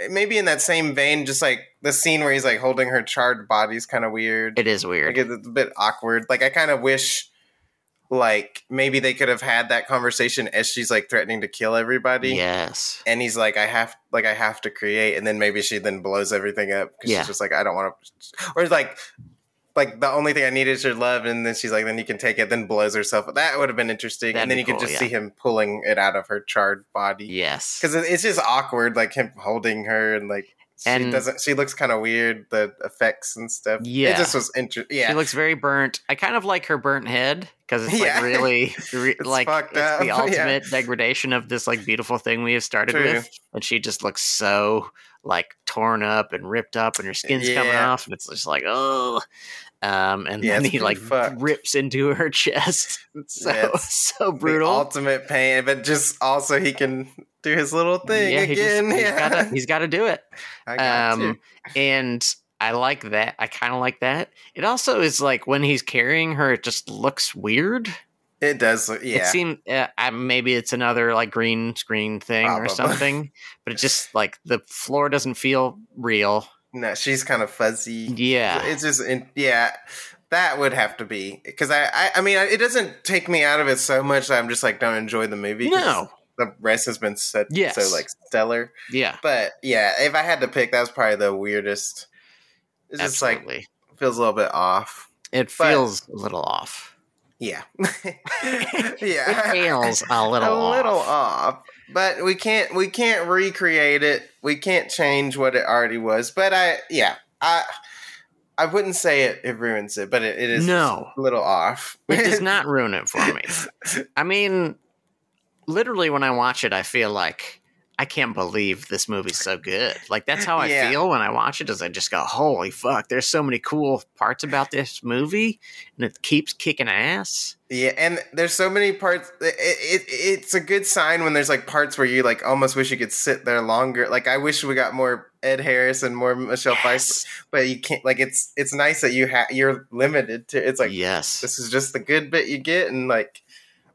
maybe in that same vein, just like the scene where he's like holding her charred body is kind of weird. it is weird. Like it's a bit awkward. Like I kind of wish, like maybe they could have had that conversation as she's like threatening to kill everybody. yes, And he's like, I have, like, I have to create, and then maybe she then blows everything up because Yeah. she's just like, I don't want to, or like, like the only thing I need is your love, and then she's like, then you can take it, then blows herself. That would have been interesting, That'd and then you could just yeah. see him pulling it out of her charred body yes, because it's just awkward, like him holding her and like. She And- doesn't. She looks kind of weird. The effects and stuff. Yeah. it just was interesting. Yeah, She looks very burnt. I kind of like her burnt head because it's Yeah. like really, re- It's like it's up, the yeah. ultimate degradation of this like beautiful thing we have started True. with, and she just looks so like torn up and ripped up, and her skin's coming off, and it's just like oh. Um, and Yeah, then he like fucked. rips into her chest. So Yeah, so brutal. ultimate pain, but just also he can do his little thing yeah, he just- again. he's yeah, got to do it. I got um, and I like that. I kind of like that. It also is like when he's carrying her, it just looks weird. It does. It Yeah, seemed uh, uh, maybe it's another like green screen thing or something, but it just like the floor doesn't feel real. no, she's kind of fuzzy. Yeah, It's just, in, yeah, that would have to be because I, I, I mean, it doesn't take me out of it so much that I'm just like don't enjoy the movie. no, the rest has been so, Yes. so like stellar. yeah, But yeah, if I had to pick, that was probably the weirdest. It's just like absolutely. feels a little bit off. it but- feels a little off. Yeah, It yeah, feels a little a little off. off. But we can't we can't recreate it. We can't change what it already was. But I yeah I I wouldn't say it, it ruins it, but it, it is No. a little off. It does not ruin it for me. I mean, literally, when I watch it, I feel like I can't believe this movie's so good. Like that's how I Yeah. feel when I watch it. Is I just go, "Holy fuck!" There's so many cool parts about this movie, and it keeps kicking ass. Yeah, and there's so many parts. It, it it's a good sign when there's like parts where you like almost wish you could sit there longer. Like I wish we got more Ed Harris and more Michelle Pfeiffer, Yes, but you can't. Like it's it's nice that you have you're limited to. It's like yes, this is just the good bit you get, and like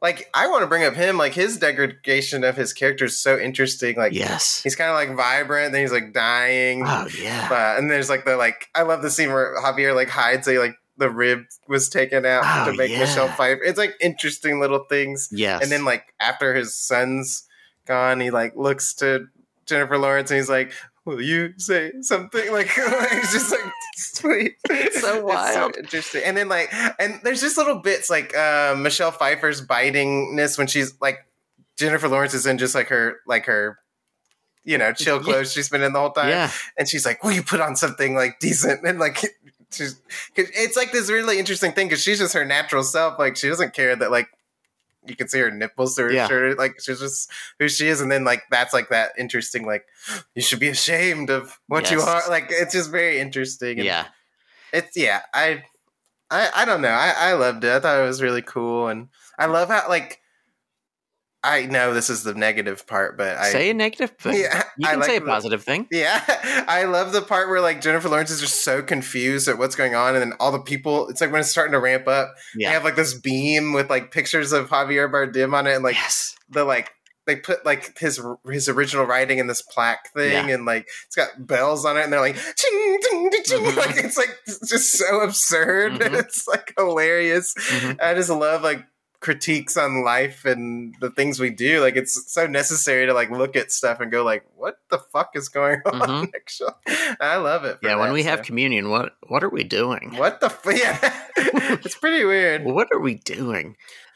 like I want to bring up him. Like his degradation of his character is so interesting. Like yes, he's kind of like vibrant, then he's like dying. Oh yeah. But, and there's like the like I love the scene where Javier like hides a like the rib was taken out Oh, to make yeah. Michelle Pfeiffer. It's like interesting little things. Yes. And then like after his son's gone, he like looks to Jennifer Lawrence and he's like, "Will you say something?" Like he's just like sweet. It's so wild. so interesting. And then like, and there's just little bits like uh, Michelle Pfeiffer's bitingness when she's like Jennifer Lawrence is in just like her like her. You know, chill clothes she's been in the whole time yeah. and she's like, "Will you put on something like decent?" And like, she's cause it's like this really interesting thing because she's just her natural self. Like, she doesn't care that like you can see her nipples through her Yeah. shirt. Like, she's just who she is. And then like that's like that interesting. Like, you should be ashamed of what you are. Like, it's just very interesting. And Yeah. it's yeah. I I I don't know. I I loved it. I thought it was really cool, and I love how like. I know this is the negative part, but I say a negative thing. yeah, You I can like say a the- positive thing. yeah, I love the part where like Jennifer Lawrence is just so confused at what's going on, and then all the people. It's like when it's starting to ramp up. They have like this beam with like pictures of Javier Bardem on it, and like yes. the like they put like his his original writing in this plaque thing, Yeah. and like it's got bells on it, and they're like ching ching ching, ching. Mhm. like it's like just so absurd. Mhm. It's like hilarious. Mhm. I just love like critiques on life and the things we do like it's so necessary to like look at stuff and go like what the fuck is going on Mhm. actually i love it Yeah. When we have communion, what what are we doing? what the f- yeah it's pretty weird What are we doing?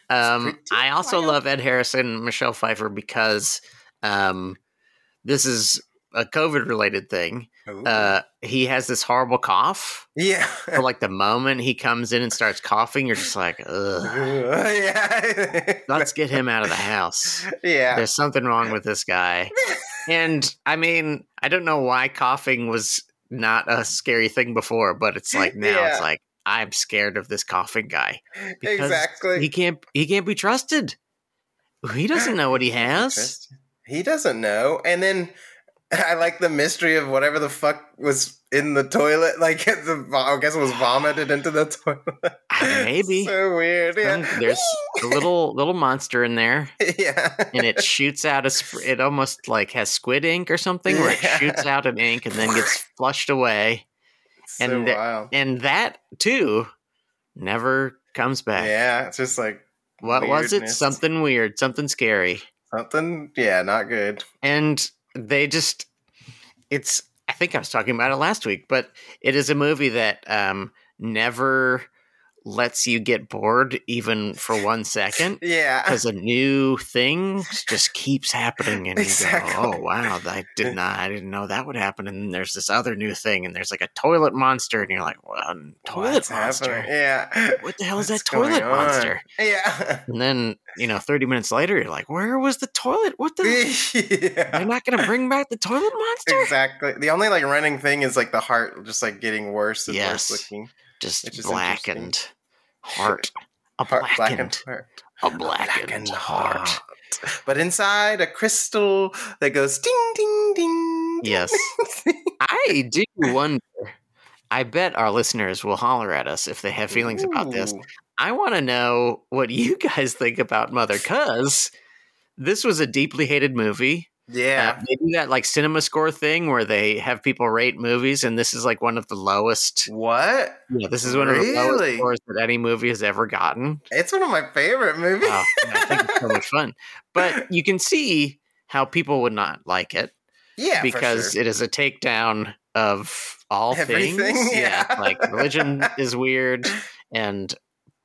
Um, I also wild. love Ed Harrison, Michelle Pfeiffer because um, this is a COVID related thing. Uh, he has this horrible cough. yeah For like the moment he comes in and starts coughing, you're just like, ugh. yeah Let's get him out of the house. yeah There's something wrong with this guy. And I mean, I don't know why coughing was not a scary thing before, but it's like now Yeah. it's like I'm scared of this coughing guy. because exactly He can't he can't be trusted. He doesn't know what he has. he doesn't know and then I like the mystery of whatever the fuck was in the toilet. Like, the, I guess it was vomited into the toilet. Maybe. so weird. Yeah. There's a little little monster in there, yeah. and it shoots out a. Sp- it almost like has squid ink or something, where it Yeah. shoots out an ink and then gets flushed away. so and- wild. And that too never comes back. Yeah, it's just like What was it? Something weird, something scary. something. Yeah, not good. And they just it's I think I was talking about it last week, but it is a movie that um never lets you get bored even for one second. Yeah. Because a new thing just keeps happening, and Exactly. you go, "Oh wow, I did not, I didn't know that would happen." And then there's this other new thing, and there's like a toilet monster, and you're like, "Well, toilet What's monster? happening? Yeah. What the hell is What's that toilet on? monster?" Yeah. And then you know, 30 minutes later, you're like, "Where was the toilet? What the? They're not to bring back the toilet monster?" Exactly. The only like running thing is like the heart just like getting worse and Yes. worse looking. Just blackened heart, a Heart, blackened, heart. a blackened heart. But inside a crystal that goes ding ding ding. Yes. I do wonder. I bet our listeners will holler at us if they have feelings about this. I want to know what you guys think about Mother, because this was a deeply hated movie. Yeah. Uh, they do that like cinema score thing where they have people rate movies, and this is like one of the lowest. what? Yeah, this is one of the lowest scores that any movie has ever gotten. It's one of my favorite movies. Wow, I think it's so much fun. But you can see how people would not like it yeah, because sure. it is a takedown of all Everything, things. yeah. like religion is weird, and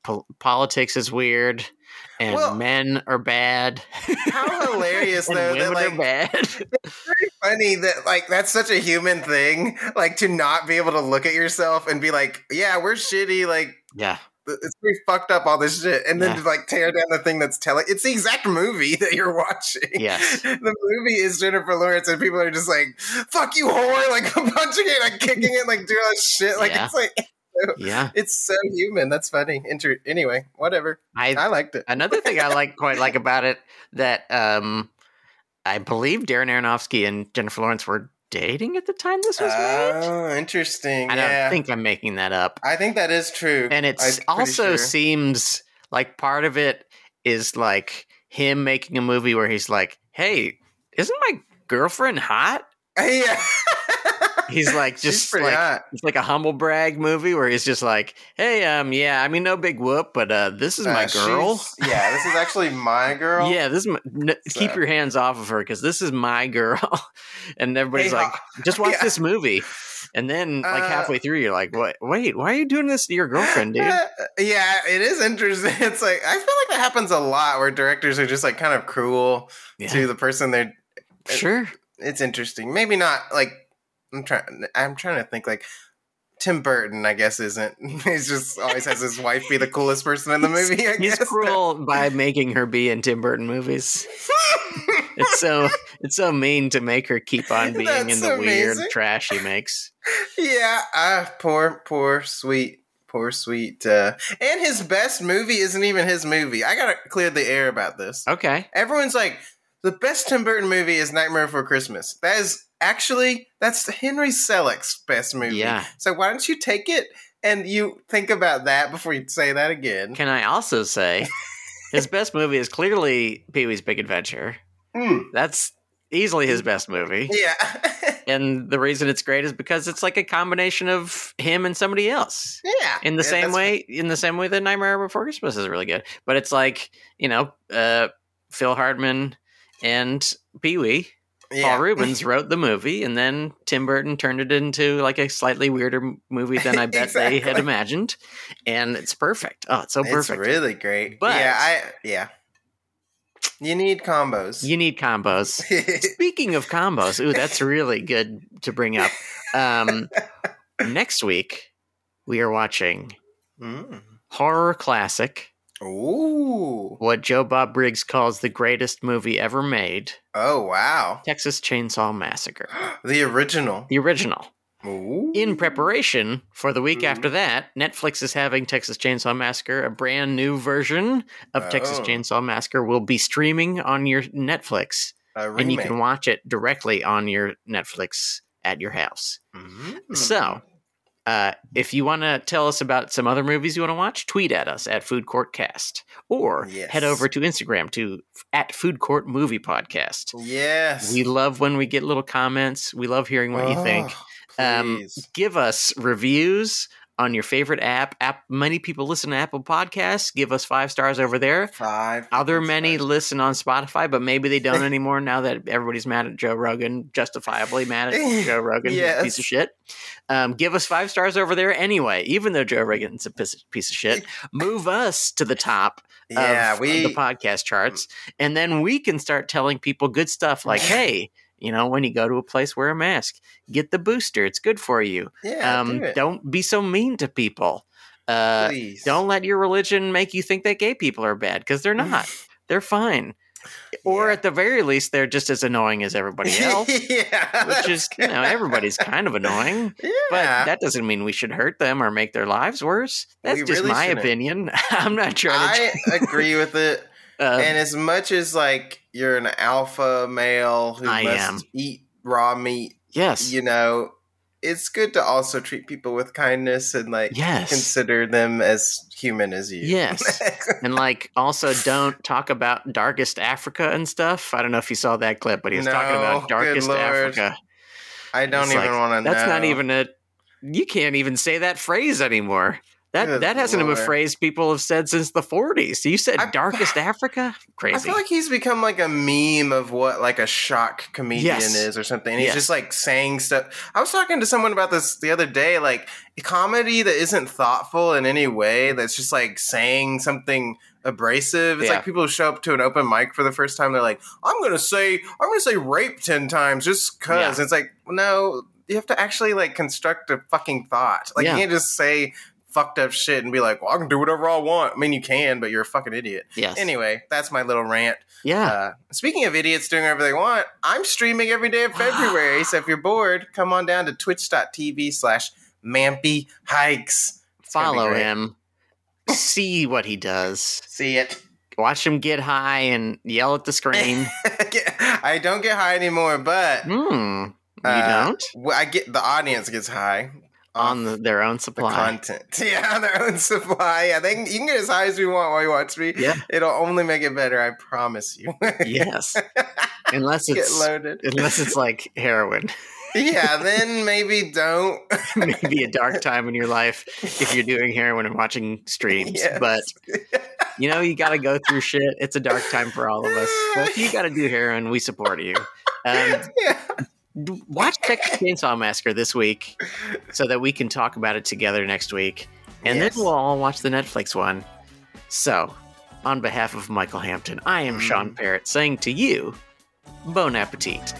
po- politics is weird, and Well- men are bad. How hilarious though that like bad. funny that like that's such a human thing like to not be able to look at yourself and be like yeah we're shitty like yeah, it's pretty fucked up all this shit and then Yeah. to like tear down the thing that's telling it's the exact movie that you're watching Yes. the movie is jennifer lawrence and people are just like fuck you whore like punching it like kicking it like doing all this shit like Yeah. it's like yeah. it's so human that's funny Inter- anyway whatever I i liked it another thing I like quite like about it that um I believe Darren Aronofsky and Jennifer Lawrence were dating at the time this was made. oh interesting I don't think I'm making that up. i think that is true And it also sure. seems like part of it is like him making a movie where he's like, "Hey, isn't my girlfriend hot?" yeah. He's like just like hot. it's like a humble brag movie where he's just like, "Hey, um, yeah, I mean, no big whoop, but uh, this is my Uh, girl." Yeah, this is actually my girl. Yeah, this is my, n- keep your hands off of her because this is my girl, and everybody's Hey, like, uh, just watch yeah. this movie, and then like Uh, halfway through, you're like, what? Wait, why are you doing this to your girlfriend, dude? yeah, it is interesting. It's like I feel like that happens a lot where directors are just like kind of cruel Yeah, to the person they're. sure. It's interesting. Maybe not like I'm trying. I'm trying to think like. Tim Burton, I guess, isn't. He's just always has his wife be the coolest person in the movie. I He's guess. cruel by making her be in Tim Burton movies. It's so it's so mean to make her keep on being in That's the weird trash he makes. yeah, ah, poor, poor, sweet, poor, sweet. Uh, and his best movie isn't even his movie. I gotta clear the air about this. Okay, Everyone's like, the best Tim Burton movie is Nightmare Before Christmas. That is actually that's Henry Selick's best movie. Yeah. So why don't you take it and you think about that before you say that again? can I also say his best movie is clearly Pee Wee's Big Adventure. Mm, That's easily his best movie. yeah. And the reason it's great is because it's like a combination of him and somebody else. yeah. In the Yeah, same way, in the same way that Nightmare Before Christmas is really good. But it's like, you know, uh, Phil Hartman and Pee Wee, Yeah. Paul Reubens wrote the movie, and then Tim Burton turned it into like a slightly weirder movie than I bet they had imagined. And it's perfect. Oh, it's so It's perfect. really great. But- yeah, I yeah. You need combos. you need combos. Speaking of combos, ooh, that's really good to bring up. Um, next week, we are watching Mm. horror classic, Ooh. what Joe Bob Briggs calls the greatest movie ever made Oh wow. Texas Chainsaw Massacre, The original. the original. Ooh. In preparation for the week Mhm. after that, Netflix is having Texas Chainsaw Massacre, a brand new version of Texas Oh. Chainsaw Massacre, will be streaming on your Netflix, and you can watch it directly on your Netflix at your house. Mm. So, uh, if you want to tell us about some other movies you want to watch, tweet at us at Food Court Cast, or Yes. head over to Instagram to at Food Court Movie Podcast. yes. We love when we get little comments. We love hearing what you think. Oh, Um. Give us reviews on your favorite app. App. Many people listen to Apple Podcasts. Give us five stars over there. Five. Other many stars. listen on Spotify, but maybe they don't anymore now that everybody's mad at Joe Rogan, justifiably mad at Joe Rogan, Yes. piece of shit. Um, give us five stars over there anyway, even though Joe Rogan's a piece, piece of shit. Move us to the top Yeah, of we. the podcast charts, and then we can start telling people good stuff like, hey, you know, when you go to a place, wear a mask, get the booster, it's good for you. yeah, um, do don't be so mean to people. Uh, Please. don't let your religion make you think that gay people are bad because they're not. they're fine. Or Yeah. at the very least, they're just as annoying as everybody else, yeah, which is, you know, everybody's kind of annoying. Yeah. But that doesn't mean we should hurt them or make their lives worse. That's We just really my shouldn't. opinion. I'm not trying to. I agree with it. Uh, and as much as like you're an alpha male who I must am. eat raw meat, yes. you know, it's good to also treat people with kindness and like Yes. consider them as human as you. Yes. And like, also don't talk about darkest Africa and stuff. I don't know if you saw that clip, but he was talking about darkest Africa. I don't It's even like, want to know. That's not even a. You can't even say that phrase anymore. That Good that hasn't been a phrase people have said since the 40s. You said I- darkest Africa? Crazy. I feel like he's become like a meme of what like a shock comedian Yes. is or something. And he's Yes. just like saying stuff. I was talking to someone about this the other day, like comedy that isn't thoughtful in any way, that's just like saying something abrasive. It's Yeah. like people who show up to an open mic for the first time, they're like, I'm gonna say I'm gonna say rape ten times just cause. Yeah. It's like, no, you have to actually like construct a fucking thought. Like Yeah. you can't just say fucked up shit and be like, Well, I can do whatever I want. I mean you can, but you're a fucking idiot. yes. Anyway, that's my little rant. yeah. Uh, speaking of idiots doing whatever they want, I'm streaming every day of February. so if you're bored, come on down to twitch.tv slash Mampy Hikes. Follow him. See what he does. See it. Watch him get high and yell at the screen. I don't get high anymore, but Hmm. You Uh, don't? I get the audience gets high. On the, their own supply. content. Yeah, their own supply. Yeah, they can, you can get as high as we want while you watch me. Yeah. It'll only make it better, I promise you. yes. Unless it's loaded. Unless it's like heroin. yeah, then maybe don't. maybe a dark time in your life if you're doing heroin and watching streams. Yes. But you know, you got to go through shit. It's a dark time for all of us. So if you got to do heroin, we support you. Um, yeah watch Texas Chainsaw Massacre this week so that we can talk about it together next week. And yes. then we'll all watch the Netflix one. So, on behalf of Michael Hampton, I am Sean mm. Parrott saying to you, bon appetit.